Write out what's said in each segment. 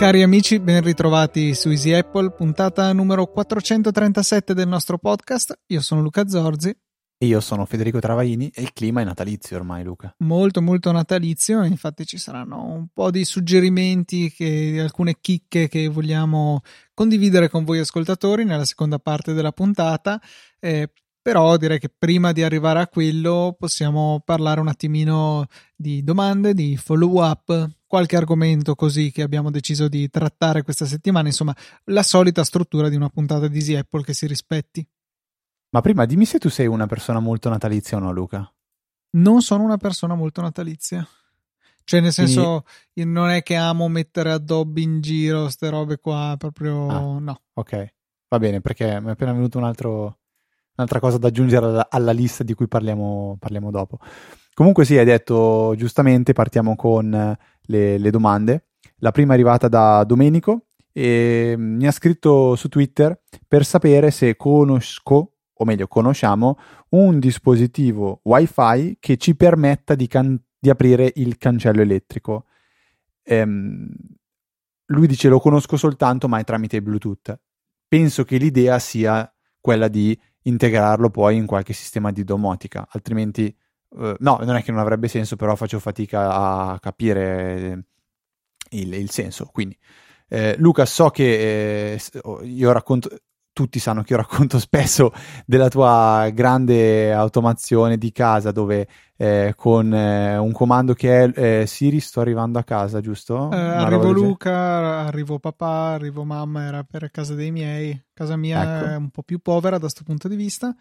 Cari amici, ben ritrovati su Easy Apple, puntata numero 437 del nostro podcast. Io sono Luca Zorzi. E io sono Federico Travaini e il clima è natalizio ormai, Luca. Molto, molto natalizio. Infatti, ci saranno un po' di suggerimenti, che, alcune chicche che vogliamo condividere con voi, ascoltatori, nella seconda parte della puntata. Eh, però direi che prima di arrivare a quello possiamo parlare un attimino di domande, di follow up, qualche argomento così che abbiamo deciso di trattare questa settimana, insomma la solita struttura di una puntata di Easy Apple che si rispetti. Ma prima dimmi se tu sei una persona molto natalizia o no Luca? Non sono una persona molto natalizia. Cioè, nel senso, Quindi... non è che amo mettere addobbi in giro, queste robe qua, proprio ah, no. Ok, va bene, perché mi è appena venuto un altro un'altra cosa da aggiungere alla, alla lista di cui parliamo, parliamo, dopo. Comunque sì, hai detto giustamente, partiamo con le, le domande. La prima è arrivata da Domenico e mi ha scritto su Twitter per sapere se conosco, o meglio conosciamo, un dispositivo wifi che ci permetta di, can- di aprire il cancello elettrico. Ehm, lui dice lo conosco soltanto ma è tramite Bluetooth. Penso che l'idea sia quella di integrarlo poi in qualche sistema di domotica, altrimenti uh, no, non è che non avrebbe senso, però faccio fatica a capire il, il senso. Quindi, eh, Luca, so che eh, io racconto, tutti sanno che io racconto spesso della tua grande automazione di casa dove eh, con eh, un comando che è eh, Siri sto arrivando a casa, giusto? Eh, arrivo Luca, arrivo papà, arrivo mamma, era per casa dei miei. Casa mia ecco. è un po' più povera da questo punto di vista.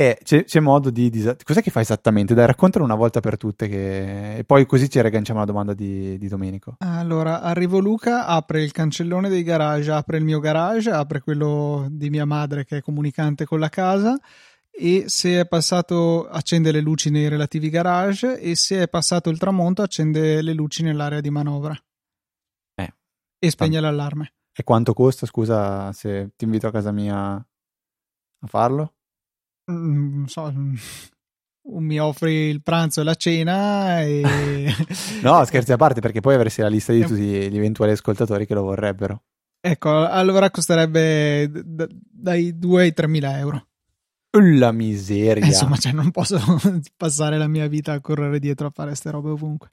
E c'è, c'è modo di, di, Cos'è che fa esattamente? Dai, raccontalo una volta per tutte che... e poi così ci riagganciamo alla domanda di, di, Domenico. Allora, arrivo Luca, apre il cancellone dei garage, apre il mio garage, apre quello di mia madre che è comunicante con la casa e se è passato accende le luci nei relativi garage e se è passato il tramonto accende le luci nell'area di manovra. Eh, e spegne l'allarme. E quanto costa, scusa, se ti invito a casa mia a farlo? Mm, so, mm, mi offri il pranzo e la cena e... no, scherzi a parte perché poi avresti la lista di tutti gli eventuali ascoltatori che lo vorrebbero. Ecco, allora costerebbe d- dai 2 ai 3 mila euro. La miseria. Eh, insomma, cioè, non posso passare la mia vita a correre dietro a fare queste robe ovunque.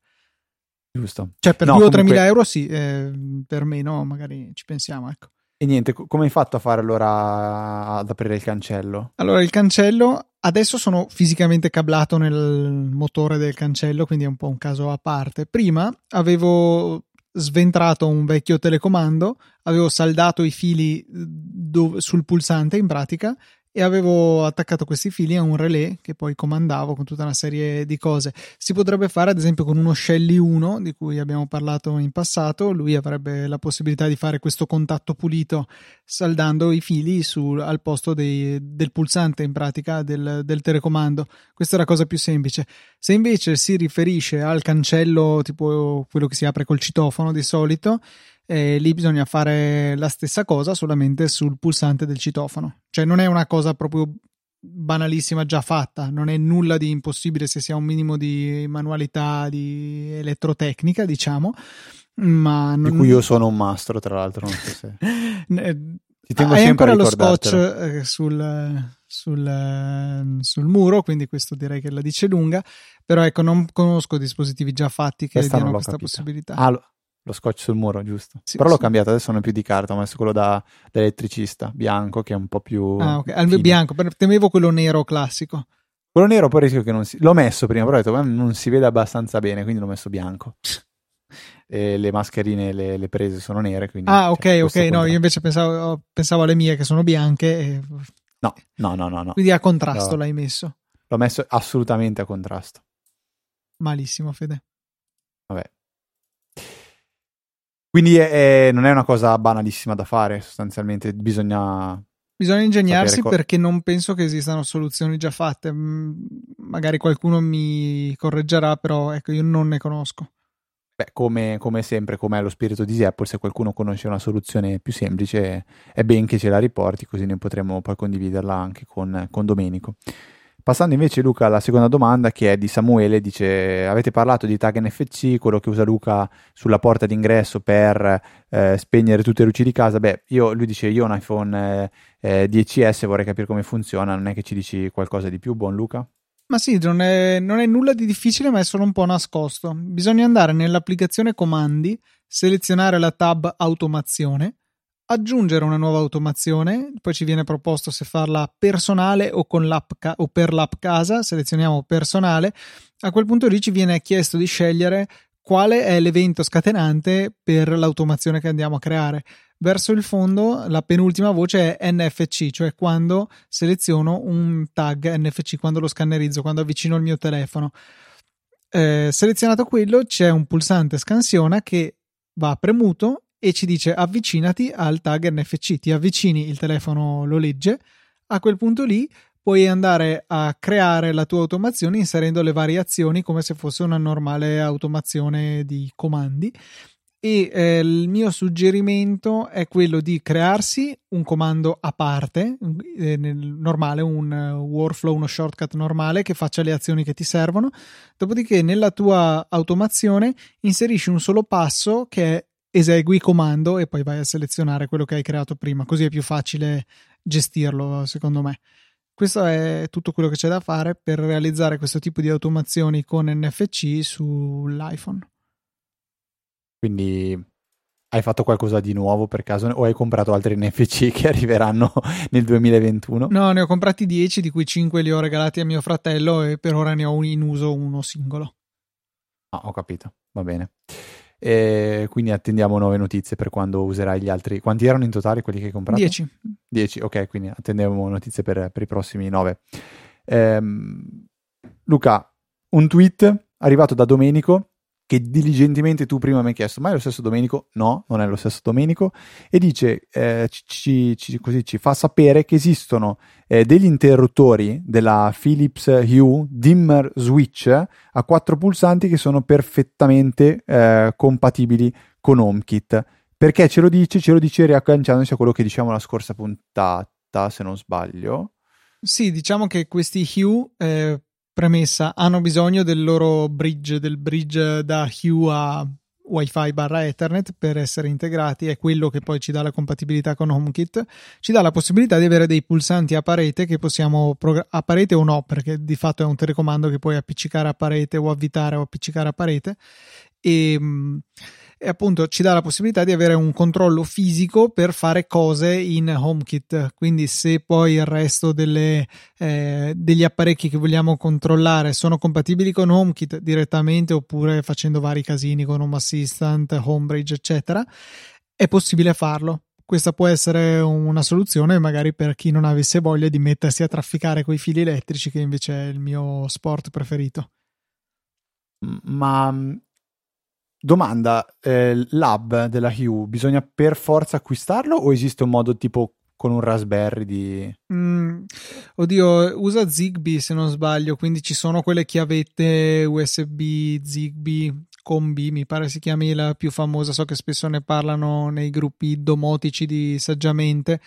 Giusto. Cioè, per no, 2 o 3 mila euro sì, eh, per me no, magari ci pensiamo, ecco. E niente, come hai fatto a fare allora ad aprire il cancello? Allora, il cancello adesso sono fisicamente cablato nel motore del cancello, quindi è un po' un caso a parte. Prima avevo sventrato un vecchio telecomando, avevo saldato i fili dove, sul pulsante in pratica e avevo attaccato questi fili a un relè che poi comandavo con tutta una serie di cose. Si potrebbe fare ad esempio con uno Shelly 1 di cui abbiamo parlato in passato, lui avrebbe la possibilità di fare questo contatto pulito saldando i fili su, al posto dei, del pulsante in pratica del, del telecomando. Questa è la cosa più semplice. Se invece si riferisce al cancello tipo quello che si apre col citofono di solito, eh, lì bisogna fare la stessa cosa solamente sul pulsante del citofono. Cioè non è una cosa proprio banalissima già fatta, non è nulla di impossibile se si ha un minimo di manualità di elettrotecnica, diciamo, ma non... di cui io sono un mastro, tra l'altro, non so se Ti tengo Hai ancora lo scotch eh, sul, sul, eh, sul, muro, quindi questo direi che la dice lunga, però ecco, non conosco dispositivi già fatti che questa diano questa capita. possibilità. Ah, lo scotch sul muro, giusto? Sì, Però l'ho cambiato, adesso non è più di carta, ho messo quello da, da elettricista, bianco, che è un po' più... Ah, ok, al bianco, temevo quello nero classico. Quello nero poi rischio che non si... L'ho messo prima, però ho detto, non si vede abbastanza bene, quindi l'ho messo bianco. e le mascherine, le, le, prese sono nere, quindi... Ah, ok, cioè, ok, no, io invece pensavo, pensavo, alle mie che sono bianche e... No, no, no, no, no. Quindi a contrasto no. l'hai messo? L'ho messo assolutamente a contrasto. Malissimo, Fede. Vabbè, quindi è, è, non è una cosa banalissima da fare, sostanzialmente bisogna... Bisogna ingegnarsi co- perché non penso che esistano soluzioni già fatte. Magari qualcuno mi correggerà, però ecco, io non ne conosco. Beh, come, come sempre, come è lo spirito di Apple, se qualcuno conosce una soluzione più semplice, è ben che ce la riporti, così noi potremo poi condividerla anche con, con Domenico. Passando invece Luca alla seconda domanda che è di Samuele, dice avete parlato di tag NFC, quello che usa Luca sulla porta d'ingresso per eh, spegnere tutte le luci di casa, beh io, lui dice io ho un iPhone eh, 10S eh, vorrei capire come funziona, non è che ci dici qualcosa di più, buon Luca? Ma sì, non è, non è, nulla di difficile, ma è solo un po' nascosto. Bisogna andare nell'applicazione comandi, selezionare la tab automazione, aggiungere una nuova automazione, poi ci viene proposto se farla personale o, ca- o per l'app casa, selezioniamo personale. A quel punto lì ci viene chiesto di scegliere quale è l'evento scatenante per l'automazione che andiamo a creare. Verso il fondo la penultima voce è NFC, cioè quando seleziono un tag NFC, quando lo scannerizzo, quando avvicino il mio telefono. Eh, selezionato quello c'è un pulsante scansiona che va premuto e ci dice avvicinati al tag NFC, ti avvicini, il telefono lo legge, a quel punto lì puoi andare a creare la tua automazione inserendo le variazioni come se fosse una normale automazione di comandi e eh, il mio suggerimento è quello di crearsi un comando a parte, eh, normale, un uh, workflow, uno shortcut normale che faccia le azioni che ti servono. Dopodiché nella tua automazione inserisci un solo passo che è esegui comando e poi vai a selezionare quello che hai creato prima, così è più facile gestirlo secondo me. Questo è tutto quello che c'è da fare per realizzare questo tipo di automazioni con NFC sull'iPhone. Quindi hai fatto qualcosa di nuovo per caso o hai comprato altri NFC che arriveranno nel 2021? No, ne ho comprati 10, di cui 5 li ho regalati a mio fratello e per ora ne ho in uso uno singolo. Ah, ho capito, va bene. E quindi attendiamo nuove notizie per quando userai gli altri. Quanti erano in totale quelli che hai comprato? 10. 10, ok, quindi attendiamo notizie per, per i prossimi 9. Ehm, Luca, un tweet arrivato da Domenico che diligentemente tu prima mi hai chiesto, ma è lo stesso Domenico? No, non è lo stesso Domenico. E dice, eh, ci, ci, così ci fa sapere che esistono eh, degli interruttori della Philips Hue Dimmer Switch a quattro pulsanti che sono perfettamente eh, compatibili con HomeKit. Perché ce lo dice? Ce lo dice riagganciandosi a quello che diciamo la scorsa puntata, se non sbaglio. Sì, diciamo che questi Hue eh, Premessa, hanno bisogno del loro bridge, del bridge da Hue a Wi-Fi barra Ethernet per essere integrati, è quello che poi ci dà la compatibilità con HomeKit, ci dà la possibilità di avere dei pulsanti a parete che possiamo progr- a parete o no, perché di fatto è un telecomando che puoi appiccicare a parete o avvitare o appiccicare a parete e mh, e appunto ci dà la possibilità di avere un controllo fisico per fare cose in HomeKit. Quindi, se poi il resto delle, eh, degli apparecchi che vogliamo controllare sono compatibili con HomeKit direttamente oppure facendo vari casini con Home Assistant, Homebridge, eccetera, è possibile farlo. Questa può essere una soluzione magari per chi non avesse voglia di mettersi a trafficare con i fili elettrici, che invece è il mio sport preferito. Ma Domanda, eh, l'hub della Hue bisogna per forza acquistarlo o esiste un modo tipo con un Raspberry di... Mm, oddio, usa Zigbee se non sbaglio, quindi ci sono quelle chiavette USB Zigbee Combi, mi pare si chiami la più famosa, so che spesso ne parlano nei gruppi domotici di Saggiamente,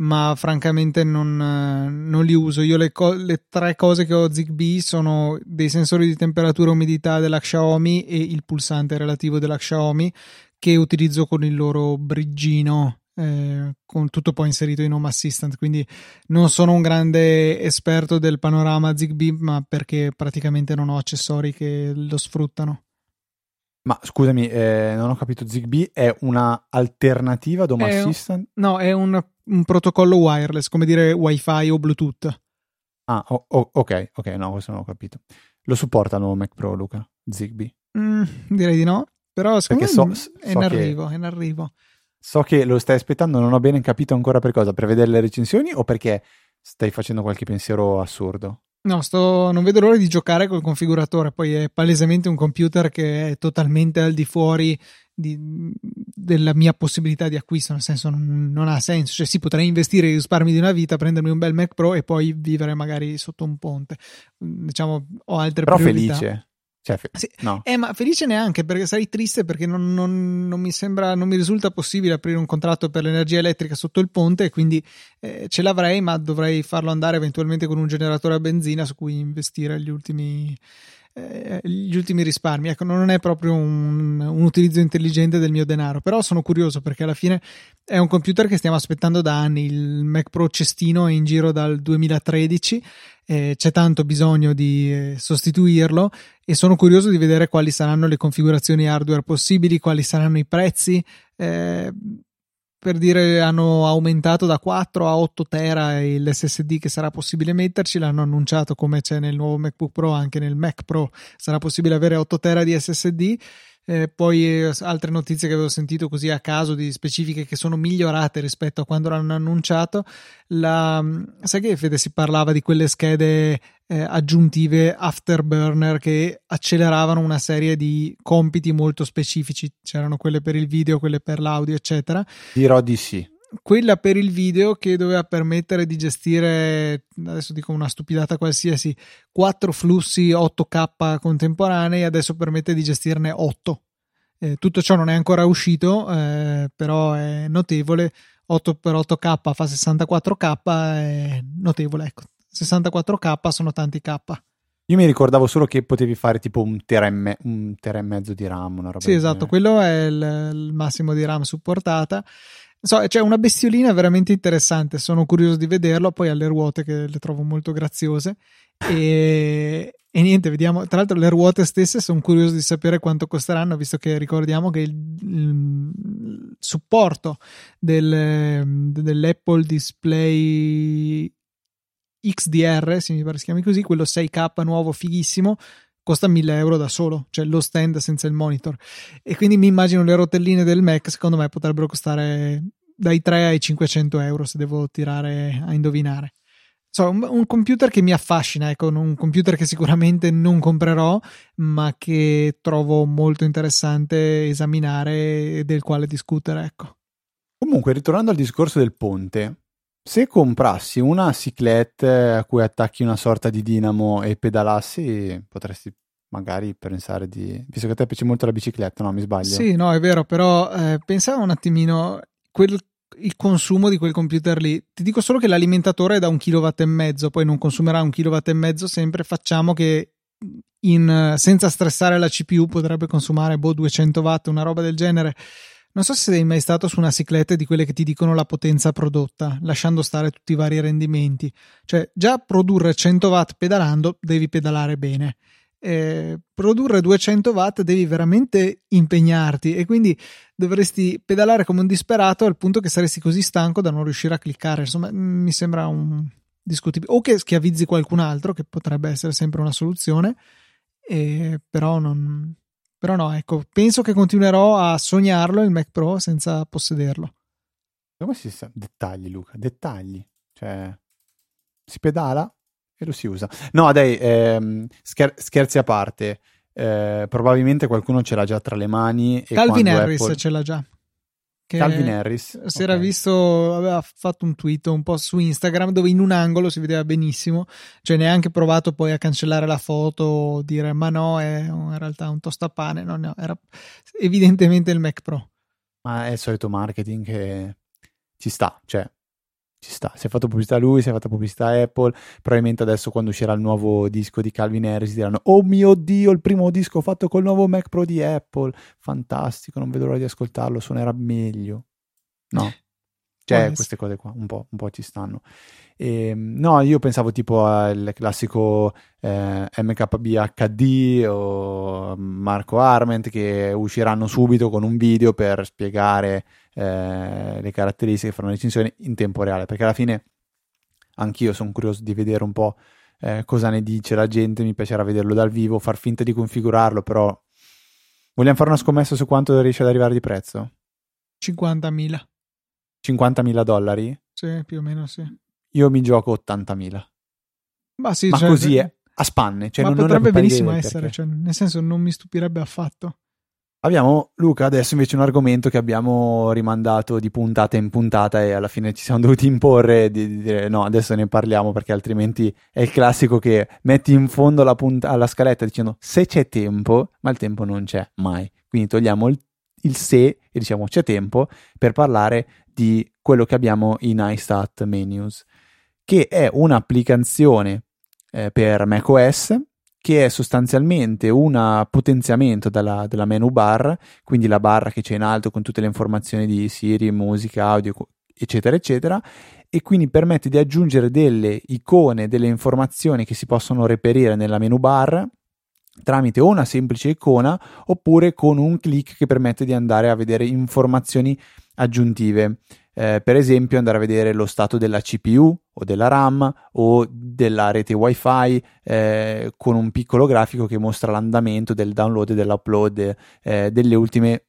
ma francamente non, non li uso. Io le, co- le, tre cose che ho Zigbee sono dei sensori di temperatura e umidità della Xiaomi e il pulsante relativo della Xiaomi che utilizzo con il loro briggino. Eh, con tutto poi inserito in Home Assistant quindi non sono un grande esperto del panorama Zigbee ma perché praticamente non ho accessori che lo sfruttano ma scusami, eh, non ho capito. Zigbee è una alternativa ad Home è Assistant? Un, no, è un, un, protocollo wireless, come dire Wi-Fi o Bluetooth. Ah, oh, oh, ok, ok, no, questo non ho capito. Lo supportano Mac Pro, Luca? Zigbee? Mm, direi di no, però secondo Perché me so, è, in arrivo, è in arrivo. So che lo stai aspettando, non ho bene capito ancora per cosa, per vedere le recensioni o perché stai facendo qualche pensiero assurdo? No, sto, non vedo l'ora di giocare col configuratore, poi è palesemente un computer che è totalmente al di fuori di, della mia possibilità di acquisto, nel senso non, non, ha senso, cioè sì potrei investire i risparmi di una vita, prendermi un bel Mac Pro e poi vivere magari sotto un ponte, diciamo ho altre Però priorità. felice. Cioè, fe- Sì. no. Eh, ma felice neanche perché sarei triste perché non, non- non mi sembra, non mi risulta possibile aprire un contratto per l'energia elettrica sotto il ponte e quindi eh, ce l'avrei, ma dovrei farlo andare eventualmente con un generatore a benzina su cui investire gli ultimi, eh, gli ultimi risparmi. Ecco, non è proprio un, un utilizzo intelligente del mio denaro, però sono curioso perché alla fine è un computer che stiamo aspettando da anni. Il Mac Pro cestino è in giro dal 2013. eh, c'è tanto bisogno di eh, sostituirlo e sono curioso di vedere quali saranno le configurazioni hardware possibili, quali saranno i prezzi. Per dire, hanno aumentato da 4 a 8 tera il SSD che sarà possibile metterci. L'hanno annunciato come c'è nel nuovo MacBook Pro, anche nel Mac Pro sarà possibile avere 8 tera di SSD. Eh, poi eh, altre notizie che avevo sentito così a caso di specifiche che sono migliorate rispetto a quando l'hanno annunciato. La, sai che Fede si parlava di quelle schede eh, aggiuntive afterburner che acceleravano una serie di compiti molto specifici. C'erano quelle per il video, quelle per l'audio, eccetera. Dirò di sì. Quella per il video che doveva permettere di gestire, adesso dico una stupidata qualsiasi, quattro flussi 8K contemporanei, adesso permette di gestirne 8. Eh, tutto ciò non è ancora uscito, eh, però è notevole. 8 per 8K fa 64K, è notevole, ecco. 64K sono tanti K. Io mi ricordavo solo che potevi fare tipo un tera e, me- un e mezzo di RAM, una roba Sì, esatto, quello è il, il massimo di RAM supportata. So, c'è una bestiolina veramente interessante, sono curioso di vederlo, poi ha le ruote che le trovo molto graziose. E, e niente, vediamo, tra l'altro le ruote stesse sono curioso di sapere quanto costeranno, visto che ricordiamo che il, il supporto del, dell'Apple Display XDR, se mi pare si chiami così, quello 6K nuovo fighissimo, costa 1000 euro da solo, cioè lo stand senza il monitor. E quindi mi immagino le rotelline del Mac, secondo me potrebbero costare dai 3 ai 500 euro se devo tirare a indovinare. So, un, un computer che mi affascina, ecco, un computer che sicuramente non comprerò, ma che trovo molto interessante esaminare e del quale discutere, ecco. Comunque, ritornando al discorso del ponte, se comprassi una cyclette a cui attacchi una sorta di dinamo e pedalassi, potresti magari pensare di... Visto che a te piace molto la bicicletta, no? Mi sbaglio? Sì, no, è vero, però eh, pensavo un attimino quel, il consumo di quel computer lì. Ti dico solo che l'alimentatore è da un kilowatt e mezzo, poi non consumerà un kilowatt e mezzo sempre. Facciamo che in, senza stressare la CPU potrebbe consumare boh, 200 watt, una roba del genere. Non so se sei mai stato su una cicletta di quelle che ti dicono la potenza prodotta, lasciando stare tutti i vari rendimenti. Cioè, già produrre 100 watt pedalando devi pedalare bene. Eh, produrre 200 watt devi veramente impegnarti e quindi dovresti pedalare come un disperato al punto che saresti così stanco da non riuscire a cliccare. Insomma, mi sembra un discutibile. O che schiavizzi qualcun altro, che potrebbe essere sempre una soluzione, eh, però non. Però no, ecco, penso che continuerò a sognarlo il Mac Pro senza possederlo. Come si sa? Dettagli, Luca, dettagli. Cioè, si pedala e lo si usa. No, dai, ehm, scher- scherzi a parte. Eh, probabilmente qualcuno ce l'ha già tra le mani. E Calvin Harris Apple- ce l'ha già. Calvin Harris. Si era ok. visto, aveva fatto un tweet un po' su Instagram dove in un angolo si vedeva benissimo, cioè neanche provato poi a cancellare la foto, dire ma no, è in realtà un tostapane, no, no, era evidentemente il Mac Pro. Ma è il solito marketing che ci sta, cioè ci sta. Si è fatto pubblicità lui, si è fatta pubblicità Apple. Probabilmente adesso quando uscirà il nuovo disco di Calvin Harris diranno "Oh mio Dio, il primo disco fatto col nuovo Mac Pro di Apple. Fantastico, non vedo l'ora di ascoltarlo, suonerà meglio". No. Cioè, essere. queste cose qua un po', un po' ci stanno. Ehm, no, io pensavo tipo al classico eh, MKB HD o Marco Arment che usciranno subito con un video per spiegare eh, le caratteristiche, fare una recensione in tempo reale, perché alla fine anch'io sono curioso di vedere un po' eh, cosa ne dice la gente, mi piacerà vederlo dal vivo, far finta di configurarlo, però vogliamo fare una scommessa su quanto riesce ad arrivare di prezzo? 50.000, 50.000 dollari? sì, più o meno sì. Io mi gioco 80.000. Ma sì, Ma cioè, così è, a spanne. Cioè ma non- non potrebbe proprio benissimo essere, cioè, nel senso non mi stupirebbe affatto. Abbiamo, Luca, adesso invece un argomento che abbiamo rimandato di puntata in puntata e alla fine ci siamo dovuti imporre di, di dire no, adesso ne parliamo perché altrimenti è il classico che metti in fondo alla, punt- alla scaletta dicendo se c'è tempo, ma il tempo non c'è mai. Quindi togliamo il, il se e diciamo c'è tempo per parlare di quello che abbiamo in iStat Menus, che è un'applicazione eh, per macOS che è sostanzialmente un potenziamento della, della, menu bar, quindi la barra che c'è in alto con tutte le informazioni di Siri, musica, audio, eccetera, eccetera, e quindi permette di aggiungere delle icone, delle informazioni che si possono reperire nella menu bar tramite una semplice icona oppure con un clic che permette di andare a vedere informazioni aggiuntive eh, per esempio andare a vedere lo stato della CPU o della RAM o della rete wifi eh, con un piccolo grafico che mostra l'andamento del download e dell'upload eh, delle ultime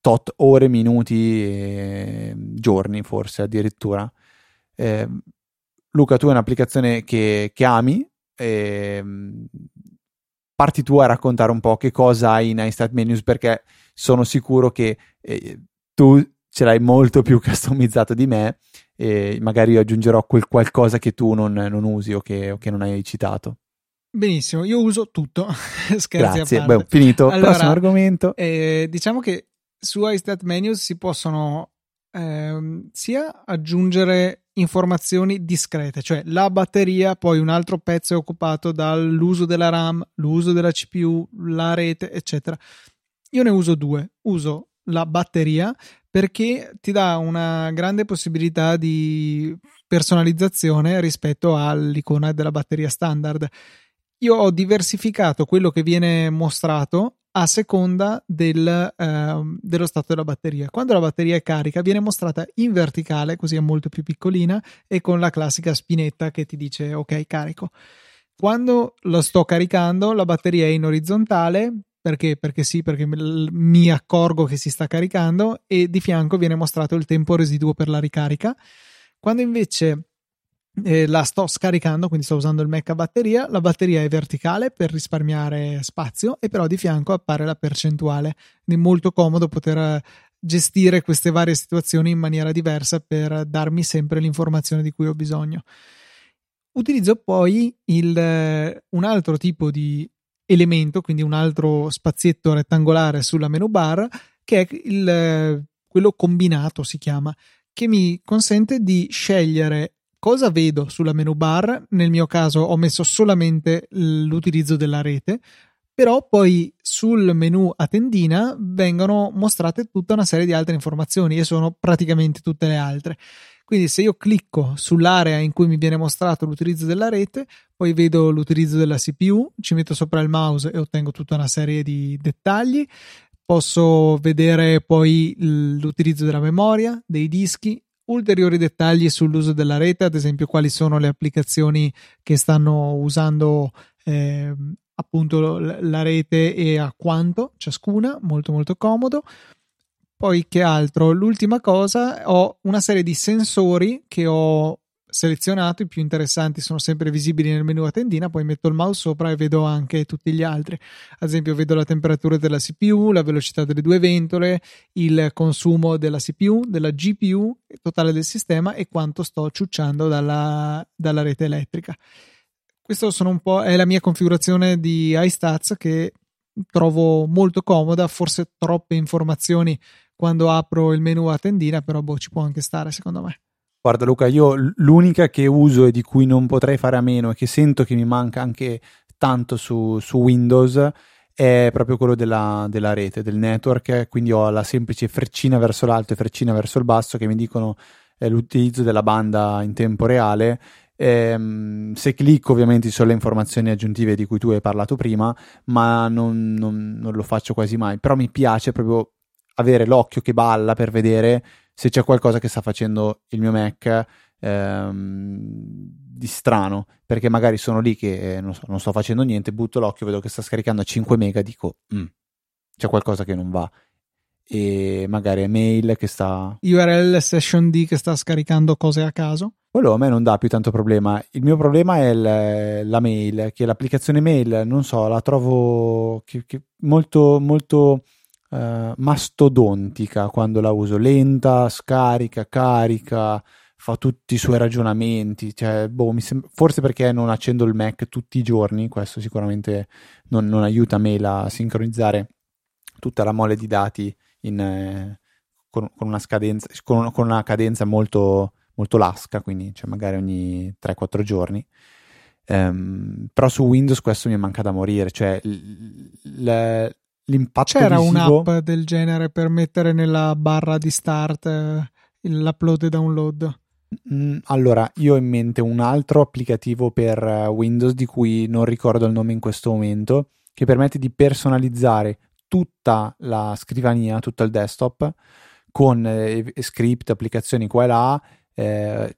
tot ore, minuti, giorni forse addirittura. Eh, Luca, tu è un'applicazione che, che ami. Ehm, parti tu a raccontare un po' che cosa hai in iStat Menus perché sono sicuro che eh, tu ce l'hai molto più customizzato di me e magari io aggiungerò quel qualcosa che tu non, non usi o che, o che, non hai citato. Benissimo, io uso tutto. Scherzi Grazie, Beh, finito. Allora, Prossimo argomento. Eh, diciamo che su iStat Menus si possono ehm, sia aggiungere informazioni discrete, cioè la batteria, poi un altro pezzo è occupato dall'uso della RAM, l'uso della CPU, la rete, eccetera. Io ne uso due. Uso la batteria perché ti dà una grande possibilità di personalizzazione rispetto all'icona della batteria standard. Io ho diversificato quello che viene mostrato a seconda del, eh, dello stato della batteria. Quando la batteria è carica viene mostrata in verticale, così è molto più piccolina, e con la classica spinetta che ti dice ok carico. Quando lo sto caricando la batteria è in orizzontale, perché? Perché sì, perché mi accorgo che si sta caricando e di fianco viene mostrato il tempo residuo per la ricarica. Quando invece eh, la sto scaricando, quindi sto usando il Mac a batteria, la batteria è verticale per risparmiare spazio e però di fianco appare la percentuale. È molto comodo poter gestire queste varie situazioni in maniera diversa per darmi sempre l'informazione di cui ho bisogno. Utilizzo poi il, un altro tipo di elemento, quindi un altro spazietto rettangolare sulla menu bar, che è il, quello combinato si chiama, che mi consente di scegliere cosa vedo sulla menu bar. Nel mio caso ho messo solamente l'utilizzo della rete, però poi sul menu a tendina vengono mostrate tutta una serie di altre informazioni e sono praticamente tutte le altre. Quindi se io clicco sull'area in cui mi viene mostrato l'utilizzo della rete, poi vedo l'utilizzo della CPU, ci metto sopra il mouse e ottengo tutta una serie di dettagli. Posso vedere poi l'utilizzo della memoria, dei dischi, ulteriori dettagli sull'uso della rete, ad esempio quali sono le applicazioni che stanno usando eh, appunto la rete e a quanto ciascuna, molto molto comodo. Poi che altro? L'ultima cosa, ho una serie di sensori che ho selezionato, i più interessanti sono sempre visibili nel menu a tendina, poi metto il mouse sopra e vedo anche tutti gli altri. Ad esempio vedo la temperatura della CPU, la velocità delle due ventole, il consumo della CPU, della GPU totale del sistema e quanto sto ciucciando dalla, dalla rete elettrica. Questa è la mia configurazione di iStats che trovo molto comoda, forse troppe informazioni quando apro il menu a tendina, però boh, ci può anche stare secondo me. Guarda Luca, io l'unica che uso e di cui non potrei fare a meno e che sento che mi manca anche tanto su, su Windows è proprio quello della, della, rete, del network, quindi ho la semplice freccina verso l'alto e freccina verso il basso che mi dicono eh, l'utilizzo della banda in tempo reale. Ehm, se clicco ovviamente sono le informazioni aggiuntive di cui tu hai parlato prima, ma non, non, non lo faccio quasi mai, però mi piace proprio avere l'occhio che balla per vedere se c'è qualcosa che sta facendo il mio Mac ehm, di strano, perché magari sono lì che eh, non, so, non, sto facendo niente, butto l'occhio, vedo che sta scaricando a 5 mega, dico mm, c'è qualcosa che non va. E magari è mail che sta. URL session D che sta scaricando cose a caso. Quello a me non dà più tanto problema. Il mio problema è il, la mail, che l'applicazione mail, non so, la trovo che, che molto, molto uh, mastodontica quando la uso, lenta, scarica, carica, fa tutti i suoi ragionamenti, cioè, boh, sem- forse perché non accendo il Mac tutti i giorni, questo sicuramente non, non aiuta me a sincronizzare tutta la mole di dati in, eh, con, con, una scadenza, con, con, una cadenza molto, molto lasca, quindi cioè magari ogni 3-4 giorni. Um, però su Windows questo mi manca da morire, cioè l- l- l'impatto C'era visivo... un'app del genere per mettere nella barra di start eh, l'upload e download? Mm, allora, io ho in mente un altro applicativo per uh, Windows di cui non ricordo il nome in questo momento, che permette di personalizzare tutta la scrivania, tutto il desktop con eh, script, applicazioni qua e là, eh,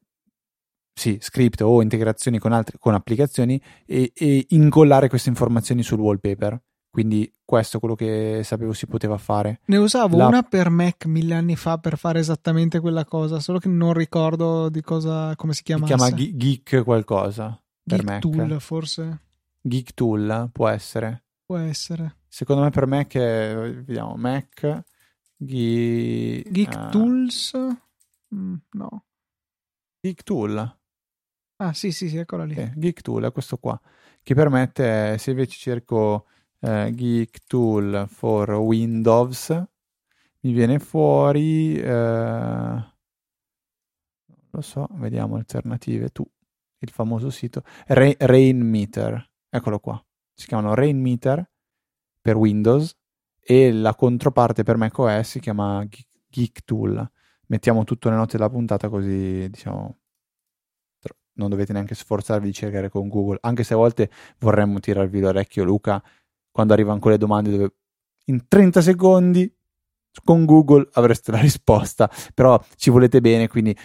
sì, script o integrazioni con, altre, con applicazioni e, e, incollare queste informazioni sul wallpaper. Quindi questo è quello che sapevo si poteva fare. Ne usavo La... una per Mac mille anni fa per fare esattamente quella cosa, solo che non ricordo di cosa, come si chiama. Si chiama Geek qualcosa per Geek Mac. Tool forse. Geek Tool può essere. Può essere. Secondo me per Mac è, vediamo, Mac Ge... Geek uh... Tools? Mm, no. Geek Tool. Ah sì sì sì, eccola lì. Okay. Geek Tool è questo qua, che permette, se invece cerco eh, Geek Tool for Windows, mi viene fuori, eh, lo so, vediamo alternative, tu, il famoso sito, Rain, Rain Meter, eccolo qua, si chiamano Rain Meter per Windows e la controparte per macOS si chiama Geek Tool. Mettiamo tutto nelle note della puntata così diciamo non dovete neanche sforzarvi di cercare con Google, anche se a volte vorremmo tirarvi l'orecchio Luca quando arrivano quelle domande dove in 30 secondi con Google avreste la risposta, però ci volete bene, quindi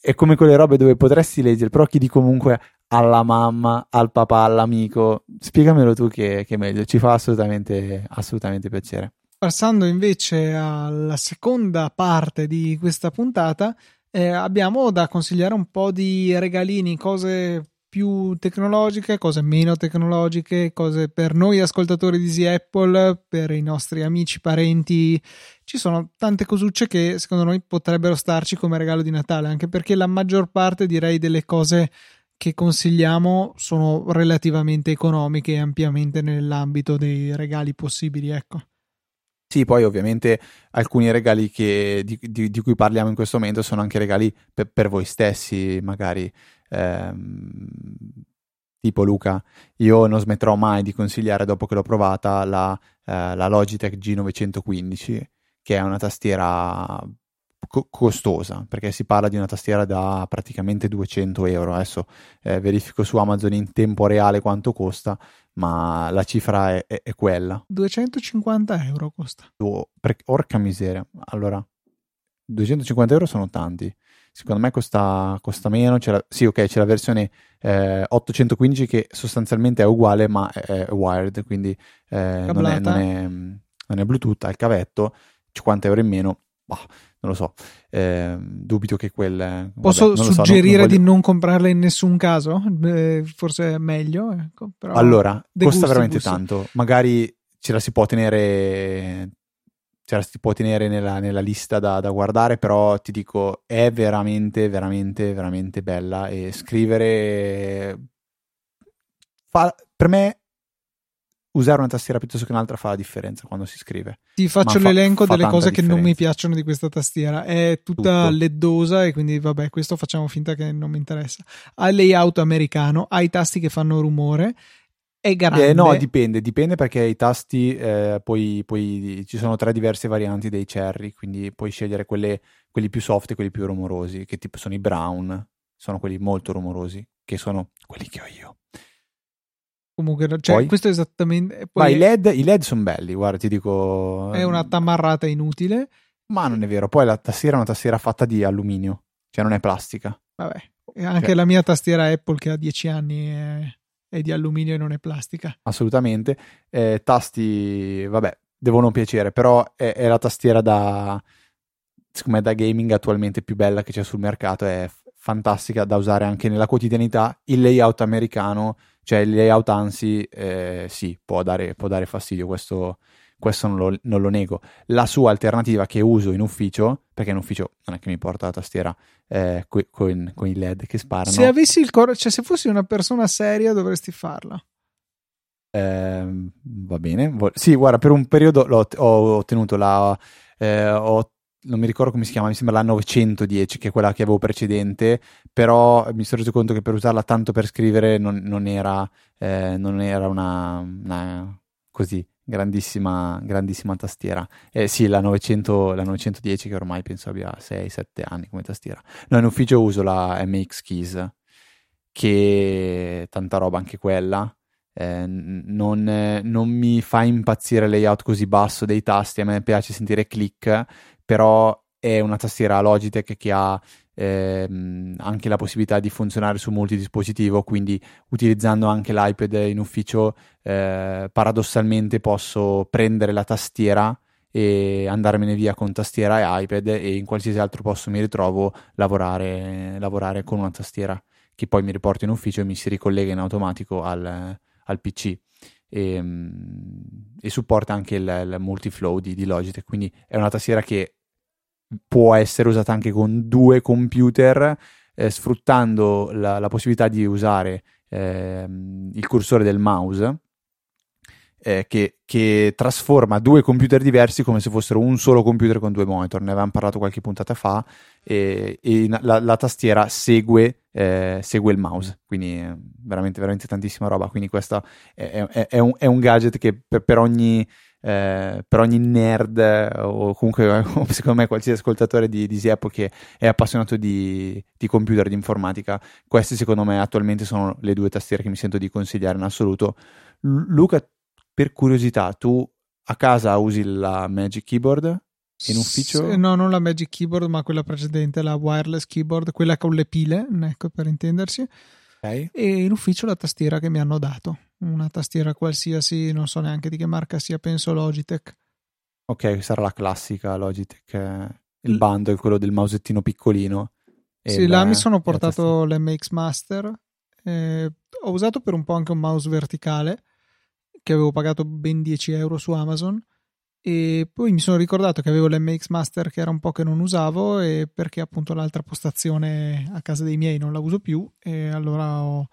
è come quelle robe dove potresti leggere, però chiedi comunque alla mamma, al papà, all'amico, spiegamelo tu che, che è meglio, ci fa assolutamente, assolutamente piacere. Passando invece alla seconda parte di questa puntata, eh, abbiamo da consigliare un po' di regalini, cose più tecnologiche, cose meno tecnologiche, cose per noi ascoltatori di Easy Apple, per i nostri amici, parenti. Ci sono tante cosucce che secondo noi potrebbero starci come regalo di Natale, anche perché la maggior parte direi delle cose che consigliamo sono relativamente economiche e ampiamente nell'ambito dei regali possibili, ecco. Sì, poi ovviamente alcuni regali che, di, di, di, cui parliamo in questo momento sono anche regali per, per voi stessi, magari. Ehm, tipo Luca, io non smetterò mai di consigliare dopo che l'ho provata la, eh, la Logitech G915, che è una tastiera co- costosa, perché si parla di una tastiera da praticamente 200 euro. Adesso eh, verifico su Amazon in tempo reale quanto costa, ma la cifra è, è, è quella. 250 euro costa. Oh, per, orca miseria. Allora, 250 euro sono tanti. Secondo me costa, costa meno. C'è la, sì, ok, c'è la versione eh, 815 che sostanzialmente è uguale, ma è, è wired, quindi eh, non, è, non, è, non, è, Bluetooth, ha il cavetto, 50 euro in meno. Bah, non lo so, eh, dubito che quel... Posso vabbè, suggerire so, non, voglio... di non comprarle in nessun caso? Eh, forse è meglio. Ecco, allora, costa gusti, veramente gusti. tanto. Magari ce la si può tenere, la si può tenere nella, nella lista da, da, guardare, però ti dico, è veramente, veramente, veramente bella e scrivere... Fa, per me usare una tastiera piuttosto che un'altra fa la differenza quando si scrive. Ti faccio fa, l'elenco fa delle cose differenza. che non mi piacciono di questa tastiera. È tutta Tutto. leddosa e quindi vabbè, questo facciamo finta che non mi interessa. Ha il layout americano, ha i tasti che fanno rumore. È grande. Eh, no, dipende, dipende perché i tasti eh, poi, poi, ci sono tre diverse varianti dei cherry, quindi puoi scegliere quelle, quelli più soft e quelli più rumorosi, che tipo sono i brown, sono quelli molto rumorosi, che sono quelli che ho io. Comunque, cioè, poi? questo è esattamente. Poi Ma i LED, i LED sono belli, guarda, ti dico. È una tamarrata inutile. Ma non è vero. Poi la tastiera è una tastiera fatta di alluminio, cioè non è plastica. Vabbè, anche cioè. la mia tastiera Apple che ha 10 anni è, è, di alluminio e non è plastica. Assolutamente. Eh, tasti, vabbè, devono piacere, però è, è la tastiera da. Me, da gaming attualmente più bella che c'è sul mercato. È fantastica da usare anche nella quotidianità. Il layout americano cioè il layout ANSI eh, sì, può dare, può dare fastidio, questo, questo non lo, non lo, nego. La sua alternativa che uso in ufficio, perché in ufficio non è che mi porta la tastiera eh, co- con, con, i LED che sparano. Se avessi il cor- cioè se fossi una persona seria dovresti farla. Eh, va bene. Sì, guarda, per un periodo ho ottenuto la... Eh, ho non mi ricordo come si chiama, mi sembra la 910, che è quella che avevo precedente, però mi sono reso conto che per usarla tanto per scrivere non, non era, eh, non era una, una, così grandissima, grandissima tastiera. Eh, sì, la, 900, la 910 che ormai penso abbia 6-7 anni come tastiera. No, in ufficio uso la MX Keys, che tanta roba anche quella. Eh, non, non, mi fa impazzire il layout così basso dei tasti, a me piace sentire click, però è una tastiera Logitech che ha ehm, anche la possibilità di funzionare su multidispositivo, quindi utilizzando anche l'iPad in ufficio, eh, paradossalmente posso prendere la tastiera e andarmene via con tastiera e iPad e in qualsiasi altro posto mi ritrovo lavorare, lavorare con una tastiera che poi mi riporta in ufficio e mi si ricollega in automatico al, al PC. E, ehm, e, supporta anche il, il multiflow di, di Logitech quindi è una tastiera che può essere usata anche con due computer, eh, sfruttando la, la, possibilità di usare eh, il cursore del mouse. Eh, che, che, trasforma due computer diversi come se fossero un solo computer con due monitor. Ne avevamo parlato qualche puntata fa. E, e la, la, tastiera segue, eh, segue, il mouse, quindi veramente, veramente tantissima roba. Quindi questo è, è, è, un, è un, gadget che per, per ogni eh, per ogni nerd o comunque secondo me qualsiasi ascoltatore di, di Siapo che è appassionato di, di computer, di informatica, queste secondo me attualmente sono le due tastiere che mi sento di consigliare in assoluto. Luca, per curiosità, tu a casa usi la Magic Keyboard? In ufficio? no, non la Magic Keyboard, ma quella precedente, la wireless keyboard, quella con le pile, ecco per intendersi. Okay. E in ufficio la tastiera che mi hanno dato una tastiera qualsiasi, non so neanche di che marca sia, penso Logitech. Ok, sarà la classica Logitech, eh, il L- bundle, quello del mausettino piccolino. Sì, là mi sono portato l'MX Master. Eh, ho usato per un po' anche un mouse verticale che avevo pagato ben 10 euro su Amazon e poi mi sono ricordato che avevo l'MX Master che era un po' che non usavo e perché appunto l'altra postazione a casa dei miei non la uso più e allora ho,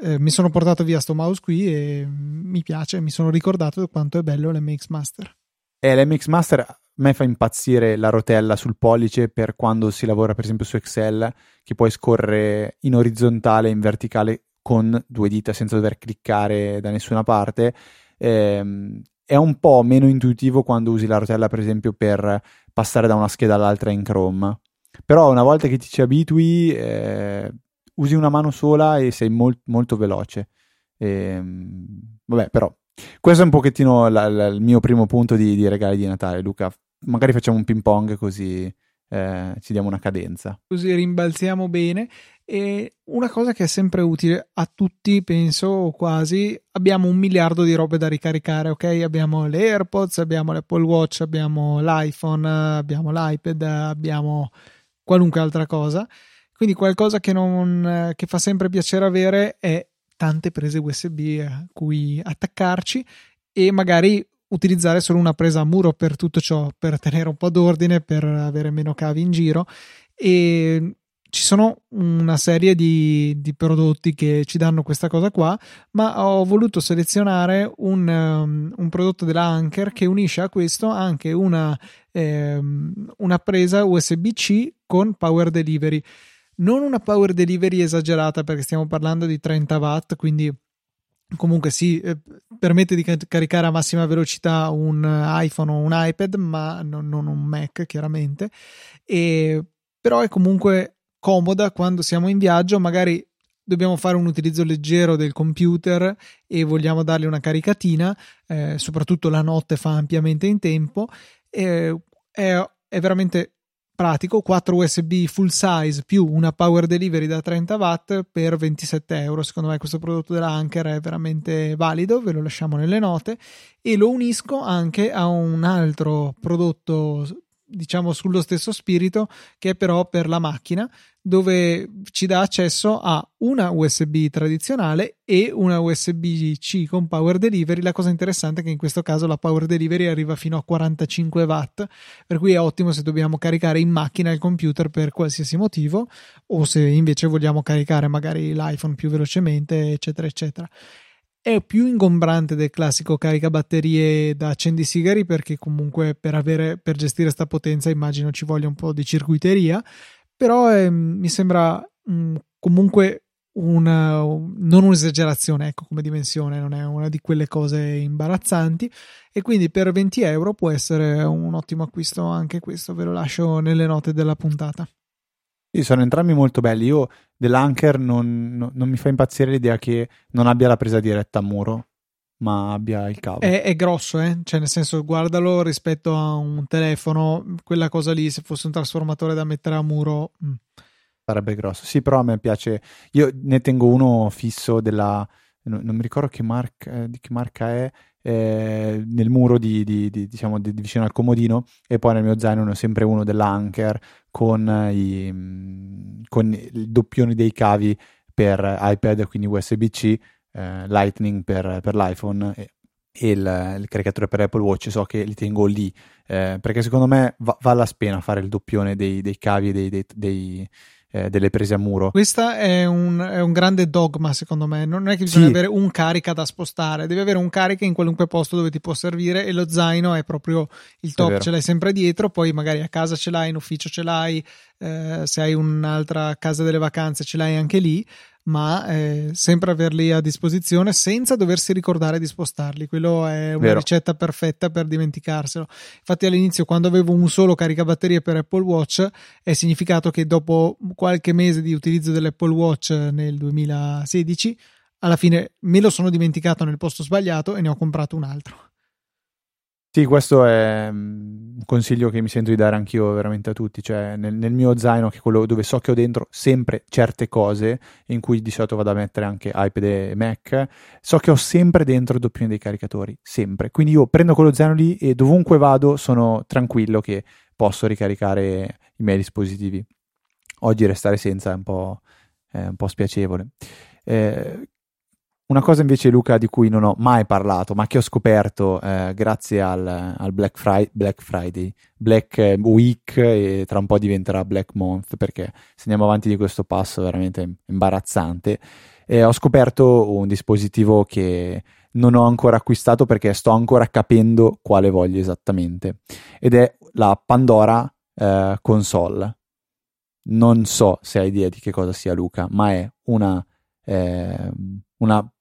eh, mi sono portato via sto mouse qui e mi piace, mi sono ricordato quanto è bello l'MX Master. E l'MX Master a me fa impazzire la rotella sul pollice per quando si lavora per esempio su Excel che puoi scorrere in orizzontale e in verticale con due dita senza dover cliccare da nessuna parte. Eh, è un po' meno intuitivo quando usi la rotella per esempio per passare da una scheda all'altra in Chrome. Però una volta che ti ci abitui eh, usi una mano sola e sei molt, molto veloce. E, ehm, vabbè, però, questo è un pochettino la, la, il mio primo punto di, di, regali di Natale, Luca. Magari facciamo un ping pong così eh, ci diamo una cadenza. Così rimbalziamo bene. E una cosa che è sempre utile a tutti, penso, quasi, abbiamo un miliardo di robe da ricaricare, ok? Abbiamo le AirPods, abbiamo l'Apple Watch, abbiamo l'iPhone, abbiamo l'iPad, abbiamo qualunque altra cosa quindi qualcosa che, non, che fa sempre piacere avere è tante prese USB a cui attaccarci e magari utilizzare solo una presa a muro per tutto ciò, per tenere un po' d'ordine, per avere meno cavi in giro. E ci sono una serie di, di, prodotti che ci danno questa cosa qua, ma ho voluto selezionare un, um, un prodotto della Anker che unisce a questo anche una, um, una presa USB-C con Power Delivery non una power delivery esagerata perché stiamo parlando di 30 watt, quindi comunque sì, eh, permette di caricare a massima velocità un iPhone o un iPad, ma non, non un Mac chiaramente, e, però è comunque comoda quando siamo in viaggio, magari dobbiamo fare un utilizzo leggero del computer e vogliamo dargli una caricatina, eh, soprattutto la notte fa ampiamente in tempo, eh, è, è veramente pratico 4 USB full size più una power delivery da 30 watt per 27 euro. Secondo me questo prodotto della Anker è veramente valido ve lo lasciamo nelle note. E lo unisco anche a un altro prodotto diciamo sullo stesso spirito che è però per la macchina dove ci dà accesso a una USB tradizionale e una USB-C con power delivery. La cosa interessante è che in questo caso la power delivery arriva fino a 45 watt, per cui è ottimo se dobbiamo caricare in macchina il computer per qualsiasi motivo o se invece vogliamo caricare magari l'iPhone più velocemente, eccetera, eccetera è più ingombrante del classico caricabatterie da accendisigari perché comunque per, avere, per gestire questa potenza immagino ci voglia un po' di circuiteria. Però eh, mi sembra mh, mm, comunque una, non un'esagerazione ecco come dimensione non è una di quelle cose imbarazzanti. E quindi per 20 euro può essere un ottimo acquisto anche questo ve lo lascio nelle note della puntata sì, sono entrambi molto belli. Io dell'Anker non, non, non mi fa impazzire l'idea che non abbia la presa diretta a muro, ma abbia il cavo. È, è, grosso, eh? Cioè, nel senso, guardalo rispetto a un telefono, quella cosa lì, se fosse un trasformatore da mettere a muro. Mh. Mm. Sarebbe grosso. Sì, però a me piace. Io ne tengo uno fisso della. Non, non mi ricordo che marca, di che marca è eh, nel muro di, di, di, diciamo, di, vicino al comodino e poi nel mio zaino ne ho sempre uno dell'Anker con, i, mm, con i doppioni dei cavi per iPad, quindi USB-C, eh, Lightning per, per l'iPhone e, e il, il, caricatore per Apple Watch. So che li tengo lì eh, perché secondo me va, vale la pena fare il doppione dei, dei cavi dei, dei, dei eh, delle prese a muro. Questo è un, è un, grande dogma, secondo me. Non è che bisogna sì. avere un carica da spostare, devi avere un carica in qualunque posto dove ti può servire e lo zaino è proprio il top, ce l'hai sempre dietro, poi magari a casa ce l'hai, in ufficio ce l'hai, eh, se hai un'altra casa delle vacanze ce l'hai anche lì ma eh, sempre averli a disposizione senza doversi ricordare di spostarli. Quello è una Vero. ricetta perfetta per dimenticarselo. Infatti, all'inizio, quando avevo un solo caricabatterie per Apple Watch, è significato che dopo qualche mese di utilizzo dell'Apple Watch nel 2016, alla fine me lo sono dimenticato nel posto sbagliato e ne ho comprato un altro. Sì, questo è mm, un consiglio che mi sento di dare anch'io veramente a tutti, cioè nel, nel, mio zaino, che è quello dove so che ho dentro sempre certe cose, in cui di solito vado a mettere anche iPad e Mac, so che ho sempre dentro il doppione dei caricatori, sempre. Quindi io prendo quello zaino lì e dovunque vado sono tranquillo che posso ricaricare i miei dispositivi. Oggi restare senza è un po', è un po spiacevole. Eh, una cosa invece, Luca, di cui non ho mai parlato, ma che ho scoperto eh, grazie al, al Black, Friday, Black, Friday, Black Week e tra un po' diventerà Black Month, perché se andiamo avanti di questo passo veramente imbarazzante, eh, ho scoperto un dispositivo che non ho ancora acquistato perché sto ancora capendo quale voglio esattamente, ed è la Pandora eh, Console. Non so se hai idea di che cosa sia Luca, ma è una, eh, una